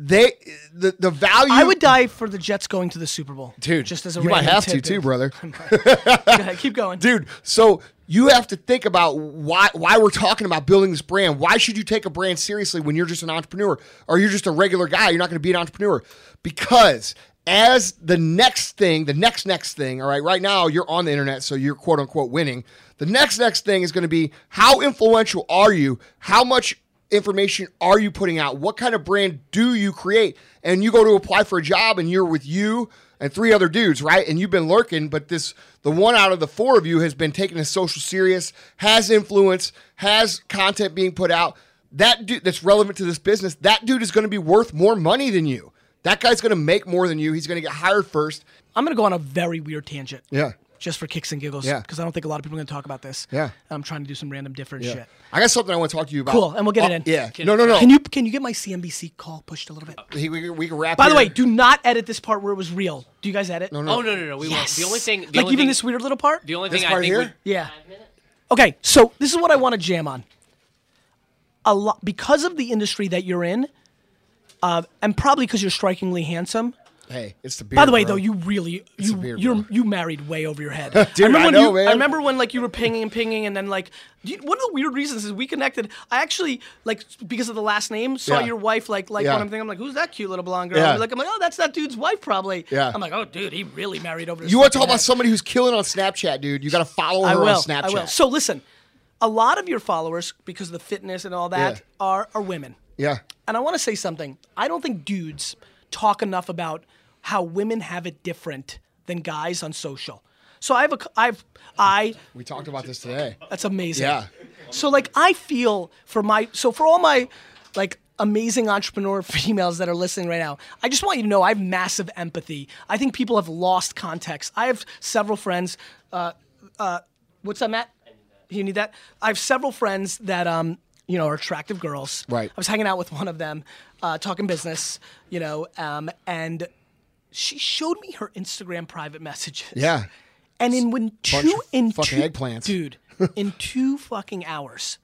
[SPEAKER 2] They the the value
[SPEAKER 1] I would die for the Jets going to the Super Bowl,
[SPEAKER 2] Dude,
[SPEAKER 1] Just as a
[SPEAKER 2] you might have to too, brother.
[SPEAKER 1] Go keep going,
[SPEAKER 2] dude. So you have to think about why why we're talking about building this brand. Why should you take a brand seriously when you're just an entrepreneur or you're just a regular guy? You're not going to be an entrepreneur because as the next thing, the next next thing. All right, right now you're on the internet, so you're quote unquote winning. The next next thing is going to be how influential are you? How much information are you putting out? What kind of brand do you create? And you go to apply for a job and you're with you and three other dudes, right? And you've been lurking, but this the one out of the four of you has been taking his social serious, has influence, has content being put out. That dude that's relevant to this business, that dude is going to be worth more money than you. That guy's going to make more than you. He's going to get hired first.
[SPEAKER 1] I'm going to go on a very weird tangent.
[SPEAKER 2] Yeah.
[SPEAKER 1] Just for kicks and giggles.
[SPEAKER 2] Yeah.
[SPEAKER 1] Because I don't think a lot of people are going to talk about this.
[SPEAKER 2] Yeah.
[SPEAKER 1] I'm trying to do some random different shit.
[SPEAKER 2] I got something I want to talk to you about.
[SPEAKER 1] Cool, and we'll get it
[SPEAKER 2] Oh,
[SPEAKER 1] in.
[SPEAKER 2] Yeah. no, no, no.
[SPEAKER 1] Can you can you get my CNBC call pushed a little bit?
[SPEAKER 2] He- we, we can wrap.
[SPEAKER 1] By the way, do not edit this part where it was real. Do you guys edit? No,
[SPEAKER 3] Oh no no no, we won't. The only thing, the
[SPEAKER 1] like
[SPEAKER 3] only
[SPEAKER 1] even
[SPEAKER 3] thing,
[SPEAKER 1] this weird little part.
[SPEAKER 3] the only
[SPEAKER 2] This
[SPEAKER 3] thing I
[SPEAKER 2] part
[SPEAKER 3] think
[SPEAKER 2] here?
[SPEAKER 3] would,
[SPEAKER 1] Yeah. Okay, so this is what I want to jam on. A lot because of the industry that you're in, uh, and probably because you're strikingly handsome.
[SPEAKER 2] hey, it's the beard.
[SPEAKER 1] By the way,
[SPEAKER 2] bro.
[SPEAKER 1] though, you really you
[SPEAKER 2] beard,
[SPEAKER 1] you're you married way over your head.
[SPEAKER 2] Dude,
[SPEAKER 1] remember
[SPEAKER 2] I
[SPEAKER 1] when
[SPEAKER 2] know,
[SPEAKER 1] you,
[SPEAKER 2] man.
[SPEAKER 1] I remember when like you were pinging and pinging, and then like you, one of the weird reasons is we connected. I actually like because of the last name saw
[SPEAKER 2] Yeah.
[SPEAKER 1] your wife like like
[SPEAKER 2] Yeah.
[SPEAKER 1] when I'm thinking I'm like who's that cute little blonde girl?
[SPEAKER 2] Yeah.
[SPEAKER 1] I'm like I'm like oh that's that dude's wife probably.
[SPEAKER 2] Yeah.
[SPEAKER 1] I'm like oh dude he really married over. His
[SPEAKER 2] You want to talk about somebody who's killing on Snapchat, dude? You got to follow her
[SPEAKER 1] I will.
[SPEAKER 2] on Snapchat.
[SPEAKER 1] I will. So listen, a lot of your followers, because of the fitness and all that, are are women.
[SPEAKER 2] Yeah.
[SPEAKER 1] And I want to say something. I don't think dudes talk enough about how women have it different than guys on social. So I have a, I've, I,
[SPEAKER 2] We talked about this today.
[SPEAKER 1] that's amazing.
[SPEAKER 2] Yeah.
[SPEAKER 1] So like I feel for my, so for all my like amazing entrepreneur females that are listening right now, I just want you to know I have massive empathy. I think people have lost context. I have several friends. Uh, uh, what's that, Matt? You need that? I have several friends that um, you know, are attractive girls.
[SPEAKER 2] Right.
[SPEAKER 1] I was hanging out with one of them, uh, talking business, you know, um, and she showed me her Instagram private messages.
[SPEAKER 2] Yeah.
[SPEAKER 1] And in when
[SPEAKER 2] Bunch
[SPEAKER 1] two in
[SPEAKER 2] fucking
[SPEAKER 1] two,
[SPEAKER 2] eggplants.
[SPEAKER 1] dude, in two fucking hours,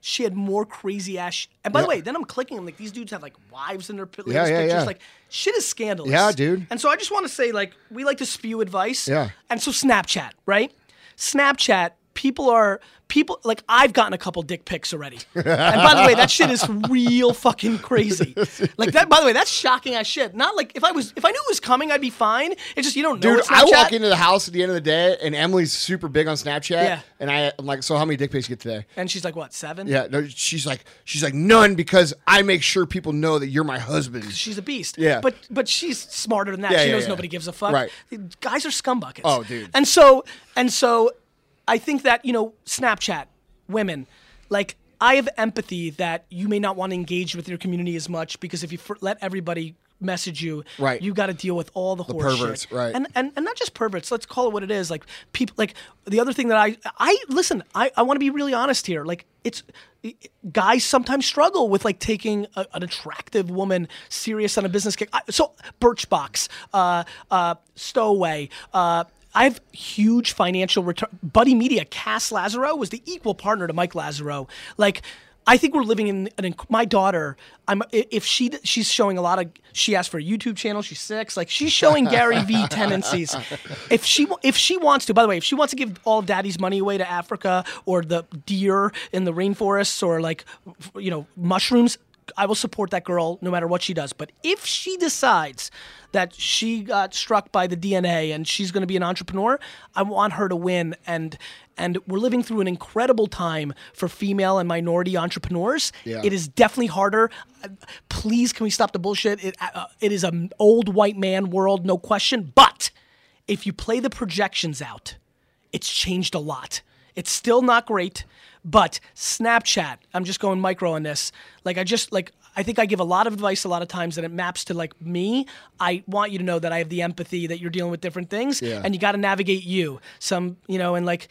[SPEAKER 1] she had more crazy ass. Sh- and by the way, then I'm clicking. I'm like, these dudes have like wives in their
[SPEAKER 2] Yeah, yeah,
[SPEAKER 1] pictures.
[SPEAKER 2] yeah.
[SPEAKER 1] Like, shit is scandalous.
[SPEAKER 2] Yeah, dude.
[SPEAKER 1] And so I just want to say, like, we like to spew advice.
[SPEAKER 2] Yeah.
[SPEAKER 1] And so Snapchat, right? Snapchat, people are people like I've gotten a couple dick pics already. and by the way, that shit is real fucking crazy. Like that. By the way, that's shocking as shit. Not like if I was if I knew it was coming, I'd be fine. It's just you don't know.
[SPEAKER 2] Dude, I walk into the house at the end of the day, and Emily's super big on Snapchat.
[SPEAKER 1] Yeah.
[SPEAKER 2] And I, I'm like, so how many dick pics you get today?
[SPEAKER 1] and she's like, what seven?
[SPEAKER 2] Yeah, no, she's like, she's like none because I make sure people know that you're my husband.
[SPEAKER 1] She's a beast.
[SPEAKER 2] Yeah.
[SPEAKER 1] But but she's smarter than that.
[SPEAKER 2] Yeah,
[SPEAKER 1] she
[SPEAKER 2] yeah,
[SPEAKER 1] knows
[SPEAKER 2] yeah.
[SPEAKER 1] nobody gives a fuck.
[SPEAKER 2] Right.
[SPEAKER 1] Guys are scumbuckets.
[SPEAKER 2] Oh, dude.
[SPEAKER 1] And so and so I think that, you know, Snapchat, women, like I have empathy that you may not want to engage with your community as much because if you let everybody message you,
[SPEAKER 2] Right.
[SPEAKER 1] you got to deal with all the, horse
[SPEAKER 2] perverts,
[SPEAKER 1] shit.
[SPEAKER 2] right.
[SPEAKER 1] And, and and not just perverts. Let's call it what it is. Like people. Like the other thing that I I listen. I I want to be really honest here. Like it's guys sometimes struggle with like taking a, an attractive woman serious on a business kick. I, so Birchbox, uh, uh, Stowaway. Uh, I have huge financial return. Buddy Media, Kass Lazerow was the equal partner to Mike Lazerow. Like, I think we're living in an. inc- My daughter, I'm if she she's showing a lot of. She asked for a YouTube channel. She's six. Like she's showing Gary Vee tendencies. If she if she wants to, by the way, if she wants to give all Daddy's money away to Africa or the deer in the rainforests or like you know mushrooms, I will support that girl no matter what she does. But if she decides that she got struck by the DNA and she's going to be an entrepreneur, I want her to win. And and we're living through an incredible time for female and minority entrepreneurs.
[SPEAKER 2] Yeah.
[SPEAKER 1] It is definitely harder. Uh, Please, can we stop the bullshit? It, uh, it is an old white man world, no question. But if you play the projections out, it's changed a lot. It's still not great, but Snapchat, I'm just going micro on this. Like I just like I think I give a lot of advice a lot of times and it maps to like me. I want you to know that I have the empathy that you're dealing with different things
[SPEAKER 2] Yeah.
[SPEAKER 1] and you got to navigate you. Some, you know, and like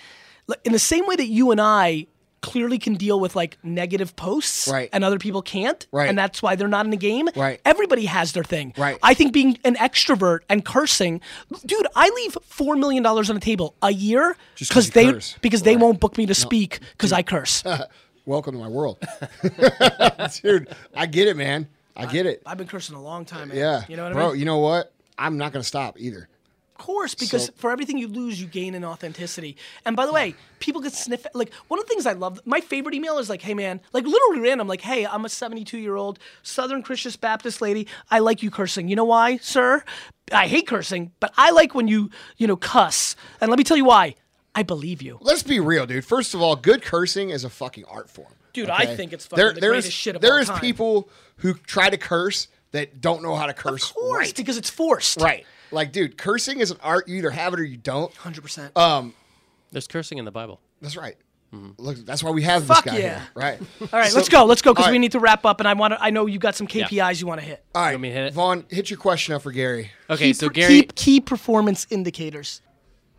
[SPEAKER 1] like, in the same way that you and I clearly can deal with like negative posts
[SPEAKER 2] Right.
[SPEAKER 1] and other people can't
[SPEAKER 2] Right.
[SPEAKER 1] and that's why they're not in the game.
[SPEAKER 2] Right.
[SPEAKER 1] Everybody has their thing.
[SPEAKER 2] Right.
[SPEAKER 1] I think being an extrovert and cursing, dude, I leave four million dollars on the table a year because they
[SPEAKER 2] curse.
[SPEAKER 1] because they won't book me to speak because I curse.
[SPEAKER 2] Welcome to my world, dude. I get it, man. I get it.
[SPEAKER 1] I've been cursing a long time, man.
[SPEAKER 2] Yeah,
[SPEAKER 1] you know what
[SPEAKER 2] bro.
[SPEAKER 1] I mean.
[SPEAKER 2] You know what? I'm not gonna stop either.
[SPEAKER 1] Of course, because
[SPEAKER 2] So-
[SPEAKER 1] for everything you lose, you gain in authenticity. And by the way, people get sniff. Like one of the things I love, my favorite email is like, "Hey man," like literally random, like, "Hey, I'm a 72 year old Southern Christian Baptist lady. I like you cursing. You know why, sir? I hate cursing, but I like when you, you know, cuss. And let me tell you why. I believe you."
[SPEAKER 2] Let's be real, dude. First of all, good cursing is a fucking art form.
[SPEAKER 1] Dude, I think it's fucking the
[SPEAKER 2] there's-
[SPEAKER 1] greatest shit of
[SPEAKER 2] There is people who try to curse that don't know how to curse.
[SPEAKER 1] Of course,
[SPEAKER 2] right.
[SPEAKER 1] because it's forced.
[SPEAKER 2] Right. Like, dude, cursing is an art. You either have it or you don't.
[SPEAKER 1] Hundred percent.
[SPEAKER 3] Um, There's cursing in the Bible.
[SPEAKER 2] That's right. Look, that's why we have
[SPEAKER 1] Fuck
[SPEAKER 2] this guy
[SPEAKER 1] yeah.
[SPEAKER 2] here. Right.
[SPEAKER 1] All right,
[SPEAKER 2] So-
[SPEAKER 1] let's go. Let's go because
[SPEAKER 2] all
[SPEAKER 1] we need to wrap up. And I want to. I know you got some KPIs you want to hit.
[SPEAKER 2] All right,
[SPEAKER 3] want me to hit it?
[SPEAKER 2] Vaughn, hit your question up for Gary.
[SPEAKER 3] Okay,
[SPEAKER 1] Key
[SPEAKER 3] so
[SPEAKER 1] per-
[SPEAKER 3] Gary
[SPEAKER 1] key, key performance indicators.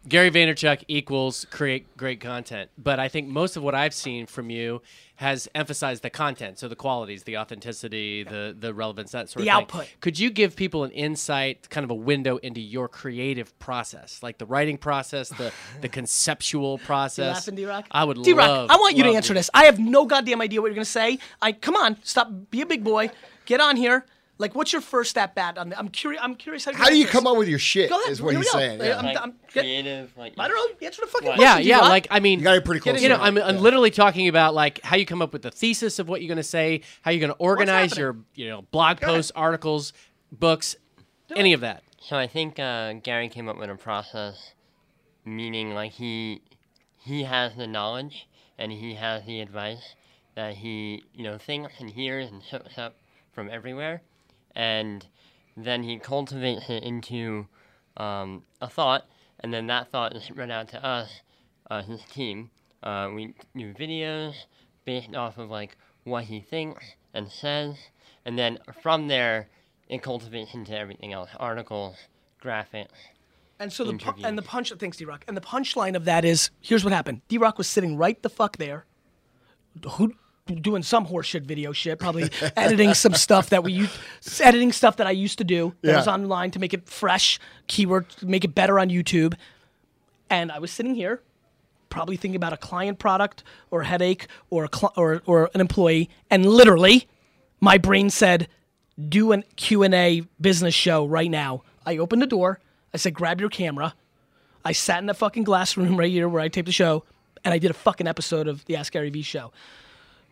[SPEAKER 3] Gary Vaynerchuk equals create great content. But I think most of what I've seen from you has emphasized the content, so the qualities, the authenticity, the the relevance, that sort
[SPEAKER 1] The
[SPEAKER 3] of thing.
[SPEAKER 1] output.
[SPEAKER 3] Could you give people an insight, kind of a window into your creative process, like the writing process, the the conceptual process?
[SPEAKER 1] laughing, D-Rock?
[SPEAKER 3] I would
[SPEAKER 1] D-Rock,
[SPEAKER 3] love.
[SPEAKER 1] I want you to answer this. I have no goddamn idea what you're gonna say. I come on, stop, be a big boy, get on here. Like, what's your first at bat on? The, I'm curious. I'm curious how.
[SPEAKER 2] How do you come up with your shit?
[SPEAKER 1] Go ahead.
[SPEAKER 2] Is what
[SPEAKER 1] Here
[SPEAKER 2] he's saying.
[SPEAKER 1] Yeah,
[SPEAKER 2] Yeah.
[SPEAKER 1] I'm-
[SPEAKER 4] Like
[SPEAKER 1] I'm-
[SPEAKER 4] creative, like
[SPEAKER 1] I don't know. Answer the fucking
[SPEAKER 4] What?
[SPEAKER 3] Yeah, yeah.
[SPEAKER 1] D-Rock.
[SPEAKER 3] Like I mean,
[SPEAKER 2] You got it pretty close.
[SPEAKER 3] you know, I'm,
[SPEAKER 2] it.
[SPEAKER 3] I'm literally talking about like how you come up with the thesis of what you're going to say, how you're going to organize your, you know, blog posts, articles, books, any of that.
[SPEAKER 5] So I think uh, Gary came up with a process, meaning like he he has the knowledge, and he has the advice that he, you know, thinks and hears and soaks up from everywhere, and then he cultivates it into um, a thought, and then that thought is spread out to us, uh, his team. Uh, we do videos based off of like what he thinks and says, and then from there, it cultivates into everything else: articles, graphics.
[SPEAKER 1] And so the pu- and the punch thanks D Rock. And the punchline of that is here's what happened. D Rock was sitting right the fuck there. Who doing some horseshit video shit, probably editing some stuff that we used editing stuff that I used to do that
[SPEAKER 2] Yeah.
[SPEAKER 1] was online to make it fresh, keyword make it better on YouTube. And I was sitting here probably thinking about a client product or a headache or a cl- or or an employee and literally my brain said do an Q&A business show right now. I opened the door. I said grab your camera. I sat in the fucking glass room right here where I taped the show and I did a fucking episode of the Ask Gary Vee show.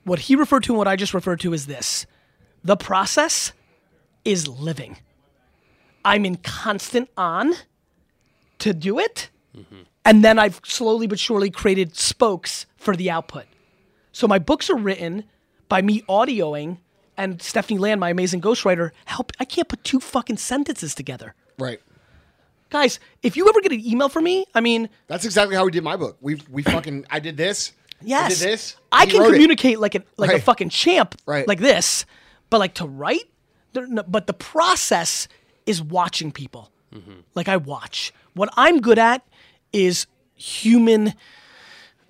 [SPEAKER 1] What he referred to and what I just referred to is this. The process is living. I'm in constant on to do it. Mm-hmm. And then I've slowly but surely created spokes for the output. So my books are written by me audioing and Stephanie Land, my amazing ghostwriter, help I can't put two fucking sentences together.
[SPEAKER 2] Right.
[SPEAKER 1] Guys, if you ever get an email from me, I mean,
[SPEAKER 2] That's exactly how we did my book. We we fucking I did this.
[SPEAKER 1] Yes,
[SPEAKER 2] this.
[SPEAKER 1] I
[SPEAKER 2] he
[SPEAKER 1] can
[SPEAKER 2] wrote it.
[SPEAKER 1] communicate like a like a fucking champ,
[SPEAKER 2] Right.
[SPEAKER 1] like this, but like to write, but the process is watching people. Mm-hmm. Like I watch. What I'm good at is human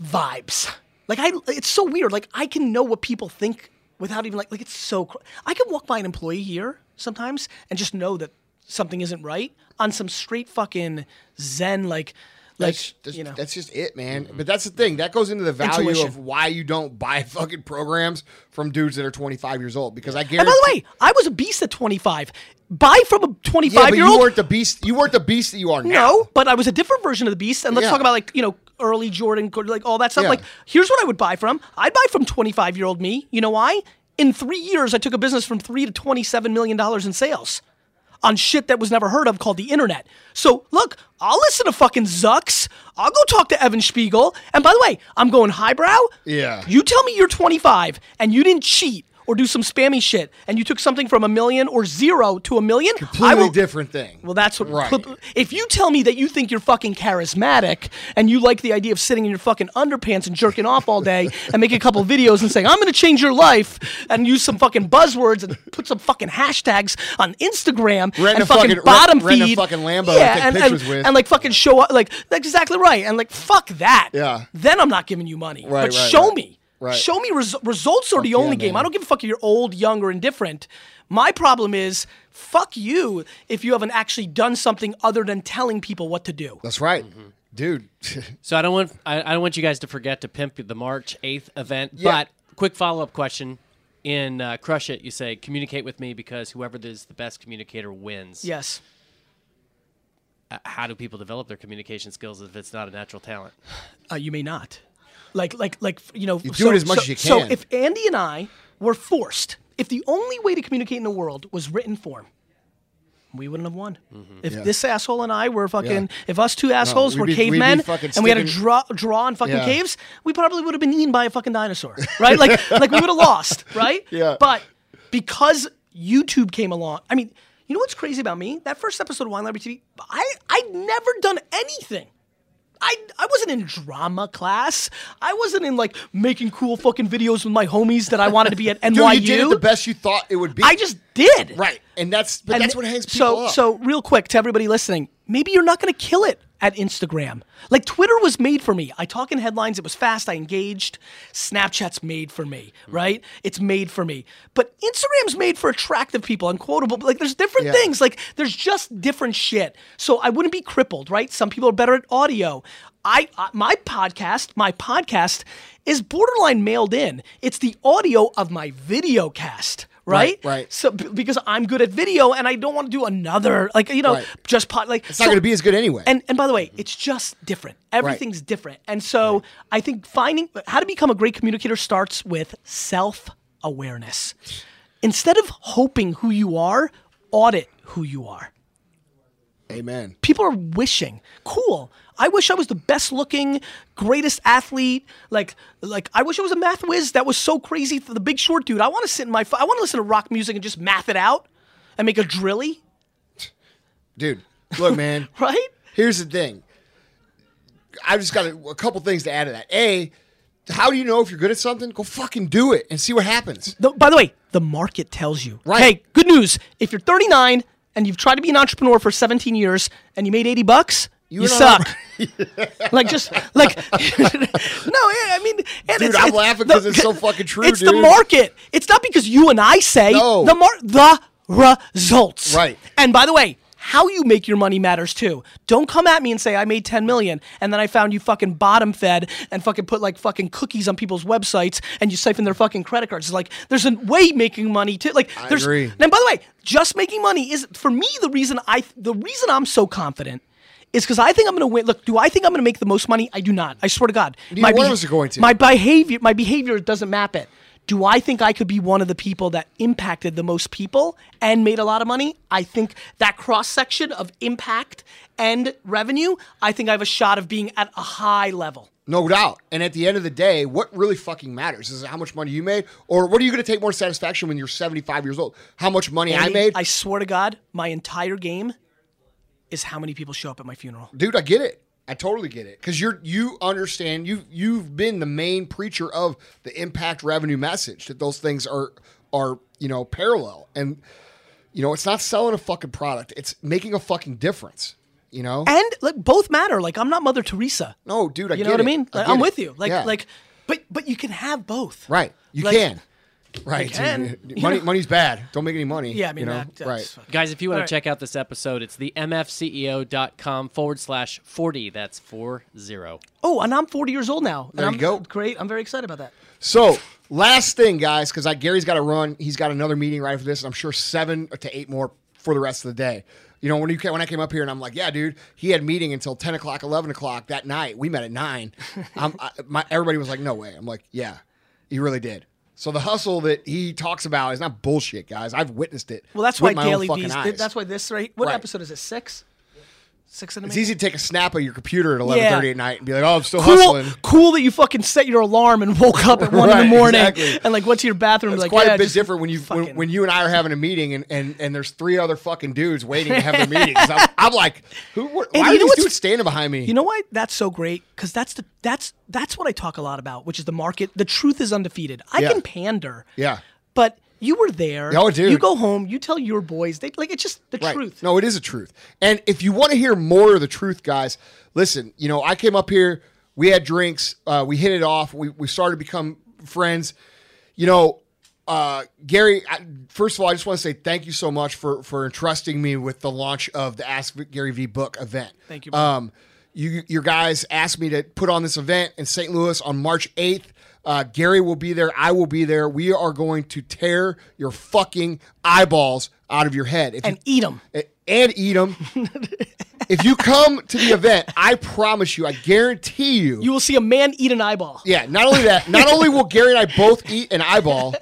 [SPEAKER 1] vibes. Like I, it's so weird. Like I can know what people think without even like like it's so. Cr- I can walk by an employee here sometimes and just know that something isn't right on some straight fucking zen like like
[SPEAKER 2] That's, that's,
[SPEAKER 1] you know.
[SPEAKER 2] that's just it, man. Mm-hmm. But that's the thing. That goes into the value
[SPEAKER 1] Intuition.
[SPEAKER 2] of why you don't buy fucking programs from dudes that are 25 years old. Because I
[SPEAKER 1] and
[SPEAKER 2] guarantee.
[SPEAKER 1] by the way, I was a beast at 25. Buy from a
[SPEAKER 2] yeah,
[SPEAKER 1] 25
[SPEAKER 2] but
[SPEAKER 1] year
[SPEAKER 2] you
[SPEAKER 1] old.
[SPEAKER 2] You weren't the beast. You weren't the beast that you are now.
[SPEAKER 1] No, but I was a different version of the beast. And let's
[SPEAKER 2] Yeah.
[SPEAKER 1] talk about like, you know, early Jordan, like all that stuff.
[SPEAKER 2] Yeah.
[SPEAKER 1] Like, here's what I would buy from. I'd buy from 25 year old me. You know why? In three years, I took a business from three to $27 million in sales on shit that was never heard of called the internet. So look, I'll listen to fucking Zucks. I'll go talk to Evan Spiegel. And by the way, I'm going highbrow.
[SPEAKER 2] Yeah.
[SPEAKER 1] You tell me you're 25 and you didn't cheat or do some spammy shit and you took something from a million or zero to a million. I
[SPEAKER 2] Completely
[SPEAKER 1] will,
[SPEAKER 2] different thing.
[SPEAKER 1] well, that's what.
[SPEAKER 2] Right.
[SPEAKER 1] If you tell me that you think you're fucking charismatic and you like the idea of sitting in your fucking underpants and jerking off all day and make a couple videos and saying I'm going to change your life and use some fucking buzzwords and put some fucking hashtags on Instagram
[SPEAKER 2] Rent
[SPEAKER 1] and fucking,
[SPEAKER 2] fucking-
[SPEAKER 1] bottom
[SPEAKER 2] a
[SPEAKER 1] feed,
[SPEAKER 2] fucking Lambo
[SPEAKER 1] yeah, and,
[SPEAKER 2] pictures
[SPEAKER 1] and,
[SPEAKER 2] with.
[SPEAKER 1] and like fucking show up, like that's exactly right, and like fuck that.
[SPEAKER 2] Yeah.
[SPEAKER 1] Then I'm not giving you money.
[SPEAKER 2] Right,
[SPEAKER 1] but
[SPEAKER 2] right,
[SPEAKER 1] show
[SPEAKER 2] right.
[SPEAKER 1] me.
[SPEAKER 2] Right.
[SPEAKER 1] Show me res- results are the
[SPEAKER 2] yeah,
[SPEAKER 1] only game. I don't give a fuck if you're old, young, or indifferent. My problem is fuck you if you haven't actually done something other than telling people what to do.
[SPEAKER 2] That's right,
[SPEAKER 1] Mm-hmm.
[SPEAKER 2] dude.
[SPEAKER 3] So I don't want I, I don't want you guys to forget to pimp the March eighth event.
[SPEAKER 2] Yeah.
[SPEAKER 3] But quick follow up question: In uh, Crush It, you say communicate with me because whoever is the best communicator wins.
[SPEAKER 1] Yes.
[SPEAKER 3] Uh, how do people develop their communication skills if it's not a natural talent?
[SPEAKER 1] Uh, you may not. Like, like, like, you know.
[SPEAKER 2] You do it as much as you can.
[SPEAKER 1] So if Andy and I were forced, if the only way to communicate in the world was written form, we wouldn't have won. Mm-hmm. If
[SPEAKER 2] Yeah.
[SPEAKER 1] this asshole and I were fucking,
[SPEAKER 2] Yeah.
[SPEAKER 1] if us two assholes
[SPEAKER 2] we'd
[SPEAKER 1] were
[SPEAKER 2] be-
[SPEAKER 1] cavemen and we had to draw draw in fucking
[SPEAKER 2] Yeah.
[SPEAKER 1] caves, we probably would have been eaten by a fucking dinosaur, right? Like, like we would have lost, right?
[SPEAKER 2] Yeah.
[SPEAKER 1] But because YouTube came along, I mean, you know what's crazy about me? That first episode of Wine Library TV, I I'd never done anything. I, I wasn't in drama class. I wasn't in like making cool fucking videos with my homies that I wanted to be at NYU.
[SPEAKER 2] Dude, you did it the best you thought it would be.
[SPEAKER 1] I just did.
[SPEAKER 2] right, and that's but
[SPEAKER 1] And
[SPEAKER 2] that's what hangs people
[SPEAKER 1] so,
[SPEAKER 2] up.
[SPEAKER 1] So, real quick to everybody listening, maybe you're not going to kill it at Instagram. Like Twitter was made for me. I talk in headlines. It was fast. I engaged. Snapchat's made for me,
[SPEAKER 2] Mm-hmm.
[SPEAKER 1] right? It's made for me. But Instagram's made for attractive people, unquotable. Like there's different
[SPEAKER 2] Yeah.
[SPEAKER 1] things. Like there's just different shit. So I wouldn't be crippled, right? Some people are better at audio. I, I my podcast, my podcast is borderline mailed in. It's the audio of my video cast. Right,
[SPEAKER 2] Right, right.
[SPEAKER 1] So b- because I'm good at video and I don't want to do another like you know
[SPEAKER 2] Right.
[SPEAKER 1] just pot like
[SPEAKER 2] it's not going to be as good anyway.
[SPEAKER 1] and and by the way, it's just different. Everything's different. And so I think finding how to become a great communicator starts with self-awareness. Instead of hoping who you are, audit who you are.
[SPEAKER 2] Amen.
[SPEAKER 1] People are wishing. Cool. I wish I was the best looking, greatest athlete. Like, like I wish I was a math whiz that was so crazy. For the Big Short dude, I want to sit in my. I want to listen to rock music and just math it out and make a drilly.
[SPEAKER 2] Dude, look, man.
[SPEAKER 1] Right?
[SPEAKER 2] Here's the thing. I've just got a, a couple things to add to that. A, how do you know if you're good at something? Go fucking do it and see what happens.
[SPEAKER 1] The- by the way, the market tells you.
[SPEAKER 2] Right.
[SPEAKER 1] Hey, good news. If you're 39 and you've tried to be an entrepreneur for 17 years and you made 80 bucks, you,
[SPEAKER 2] were
[SPEAKER 1] suck. like just like no, I mean, and
[SPEAKER 2] Dude,
[SPEAKER 1] it's,
[SPEAKER 2] I'm
[SPEAKER 1] it's
[SPEAKER 2] laughing 'cause it's so fucking true,
[SPEAKER 1] It's the market. It's not because you and I say
[SPEAKER 2] No.
[SPEAKER 1] the mar- the results.
[SPEAKER 2] Right.
[SPEAKER 1] And by the way. How you make your money matters too. Don't come at me and say I made 10 million and then I found you fucking bottom fed and fucking put like fucking cookies on people's websites and you siphon their fucking credit cards. It's like there's a way making money too. Like there's
[SPEAKER 2] agree.
[SPEAKER 1] and by the way, just making money is for me the reason I the reason I'm so confident is because I think I'm going to win. Look, do I think I'm going to make the most money? I do not. I swear to God.
[SPEAKER 2] Neither one of us are going to.
[SPEAKER 1] My behavior, my behavior doesn't map it. Do I think I could be one of the people that impacted the most people and made a lot of money? I think that cross section of impact and revenue, I think I have a shot of being at a high level.
[SPEAKER 2] No doubt. And at the end of the day, what really fucking matters is how much money you made, or what are you going to take more satisfaction when you're 75 years old? How much money I made?
[SPEAKER 1] I swear to God, my entire game is how many people show up at my funeral.
[SPEAKER 2] Dude, I get it. I totally get it because you're you understand you you've been the main preacher of the impact revenue message that those things are are you know parallel and you know it's not selling a fucking product it's making a fucking difference you know
[SPEAKER 1] And like both matter. Like I'm not Mother Teresa.
[SPEAKER 2] no dude I
[SPEAKER 1] you
[SPEAKER 2] get
[SPEAKER 1] know what I mean? I'm
[SPEAKER 2] it.
[SPEAKER 1] with you. Like
[SPEAKER 2] Yeah.
[SPEAKER 1] like but but you can have both.
[SPEAKER 2] right you
[SPEAKER 1] like-
[SPEAKER 2] can right
[SPEAKER 1] can. You
[SPEAKER 2] money
[SPEAKER 1] know?
[SPEAKER 2] money's bad don't make any money
[SPEAKER 1] Yeah, I mean
[SPEAKER 2] you know
[SPEAKER 1] that,
[SPEAKER 2] right
[SPEAKER 1] fucking-
[SPEAKER 3] Guys, if you want
[SPEAKER 1] All
[SPEAKER 3] to
[SPEAKER 1] right.
[SPEAKER 3] check out this episode, it's the mfceo.com forward slash 40. That's 40.
[SPEAKER 1] Oh, and I'm 40 years old now. and
[SPEAKER 2] There you
[SPEAKER 1] I'm,
[SPEAKER 2] go.
[SPEAKER 1] Great. I'm very excited about that.
[SPEAKER 2] So, last thing, guys, because Gary's got to run. He's got another meeting right after this. And I'm sure seven to eight more for the rest of the day. You know, when you came, when I came up here and I'm like, yeah, dude, he had meeting until 10 o'clock, 11 o'clock that night. We met at nine. I'm, I, my, everybody was like, no way. I'm like, yeah, he really did. So the hustle that he talks about is not bullshit, guys. I've witnessed it.
[SPEAKER 1] Well, that's why DailyVee's.
[SPEAKER 2] eyes.
[SPEAKER 1] That's why this right. What
[SPEAKER 2] Right.
[SPEAKER 1] episode is it? Six. Six in the
[SPEAKER 2] It's easy to take a snap of your computer at 11:30
[SPEAKER 1] Yeah.
[SPEAKER 2] at night and be like, oh, I'm still
[SPEAKER 1] Cool,
[SPEAKER 2] hustling.
[SPEAKER 1] cool that you fucking set your alarm and woke up at one in
[SPEAKER 2] Right,
[SPEAKER 1] the morning
[SPEAKER 2] exactly.
[SPEAKER 1] and like went to your bathroom.
[SPEAKER 2] It's
[SPEAKER 1] like,
[SPEAKER 2] quite
[SPEAKER 1] yeah,
[SPEAKER 2] a bit
[SPEAKER 1] just
[SPEAKER 2] different when you when,
[SPEAKER 1] fucking-
[SPEAKER 2] when you and I are having a meeting and, and, and there's three other fucking dudes waiting to have their meetings. I'm, I'm like, who? What, why
[SPEAKER 1] you
[SPEAKER 2] are
[SPEAKER 1] know
[SPEAKER 2] these
[SPEAKER 1] what's-
[SPEAKER 2] dudes standing behind me?
[SPEAKER 1] You know why that's so great? Because that's the that's that's what I talk a lot about, which is the market. The truth is undefeated. I
[SPEAKER 2] Yeah.
[SPEAKER 1] can pander.
[SPEAKER 2] Yeah.
[SPEAKER 1] But you were there.
[SPEAKER 2] Oh, dude.
[SPEAKER 1] You go home. You tell your boys. They like it's just the
[SPEAKER 2] Right.
[SPEAKER 1] truth.
[SPEAKER 2] No, it is a truth. And if you want to hear more of the truth, guys, listen. You know, I came up here. We had drinks. Uh, we hit it off. We we started to become friends. You know, uh, Gary. I, first of all, I just want to say thank you so much for for entrusting me with the launch of the Ask Gary Vee book event.
[SPEAKER 1] Thank you.
[SPEAKER 2] Um, you your guys asked me to put on this event in St. Louis on March eighth. Uh, Gary will be there. I will be there. We are going to tear your fucking eyeballs out of your head. If you
[SPEAKER 1] And eat them.
[SPEAKER 2] and eat them. if you come to the event, I promise you, I guarantee you.
[SPEAKER 1] You will see a man eat an eyeball.
[SPEAKER 2] yeah, not only that, not only will Gary and I both eat an eyeball,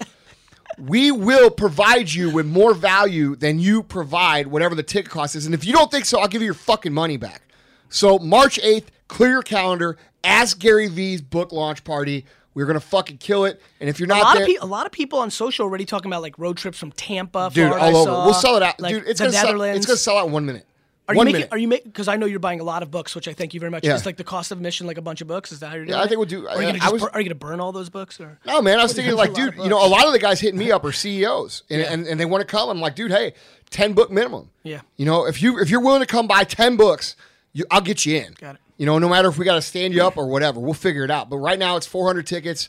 [SPEAKER 2] we will provide you with more value than you provide, whatever the ticket cost is. And if you don't think so, I'll give you your fucking money back. So March 8th, clear your calendar. Ask Gary Vee's book launch party. We're gonna fucking kill it. And if you're
[SPEAKER 1] A
[SPEAKER 2] not
[SPEAKER 1] lot
[SPEAKER 2] there,
[SPEAKER 1] of people, a lot of people on social already talking about like road trips from Tampa,
[SPEAKER 2] dude,
[SPEAKER 1] Florida,
[SPEAKER 2] all
[SPEAKER 1] I
[SPEAKER 2] over.
[SPEAKER 1] saw,
[SPEAKER 2] we'll sell it out,
[SPEAKER 1] like,
[SPEAKER 2] dude. It's
[SPEAKER 1] the
[SPEAKER 2] gonna sell, it's gonna sell out in one minute.
[SPEAKER 1] Are you
[SPEAKER 2] one
[SPEAKER 1] making?
[SPEAKER 2] minute.
[SPEAKER 1] Are you making? Because I know you're buying a lot of books, which I thank you very much.
[SPEAKER 2] Yeah.
[SPEAKER 1] It's like the cost of admission, like a bunch of books. Is that how you're doing?
[SPEAKER 2] I
[SPEAKER 1] it?
[SPEAKER 2] think we'll do-
[SPEAKER 1] Or Are you gonna just
[SPEAKER 2] was-
[SPEAKER 1] bur- are you gonna burn all those books or?
[SPEAKER 2] No, man, I was thinking like,
[SPEAKER 1] a
[SPEAKER 2] dude, you know, a lot of the guys hitting me up are CEOs, and, and, and they want to come. I'm like, dude, hey, ten book minimum.
[SPEAKER 1] Yeah.
[SPEAKER 2] You know, if you if you're willing to come buy ten books, you, I'll get you in.
[SPEAKER 1] Got it.
[SPEAKER 2] You know, no matter if we got to stand you up or whatever, we'll figure it out. But right now, it's 400 tickets.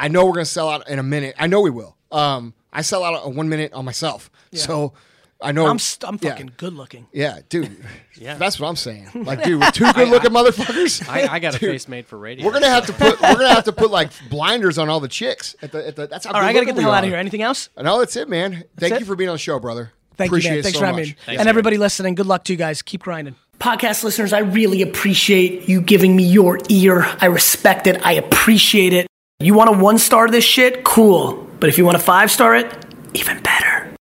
[SPEAKER 2] I know we're gonna sell out in a minute. I know we will. Um, I sell out in one minute on myself, so I know
[SPEAKER 1] I'm st- I'm
[SPEAKER 2] yeah.
[SPEAKER 1] fucking good looking.
[SPEAKER 2] Yeah, dude.
[SPEAKER 3] Yeah.
[SPEAKER 2] That's what I'm saying. Like, dude, we're two good looking motherfuckers.
[SPEAKER 3] I, I got a
[SPEAKER 2] Dude,
[SPEAKER 3] face made for radio.
[SPEAKER 2] We're gonna have to put we're gonna have to put like blinders on all the chicks at the at the. That's how.
[SPEAKER 1] All right, I gotta get the hell out of here. Anything else?
[SPEAKER 2] No, that's it, man. Thank
[SPEAKER 1] it?
[SPEAKER 2] you for being on the show, brother.
[SPEAKER 1] Thank
[SPEAKER 2] Appreciate
[SPEAKER 1] you, man. Thanks
[SPEAKER 2] so
[SPEAKER 1] for having me.
[SPEAKER 3] Thanks,
[SPEAKER 1] and
[SPEAKER 3] man.
[SPEAKER 1] everybody listening, good luck to you guys. Keep grinding. Podcast listeners, I really appreciate you giving me your ear. I respect it. I appreciate it. You want to one star this shit? Cool. But if you want to five star it, even better.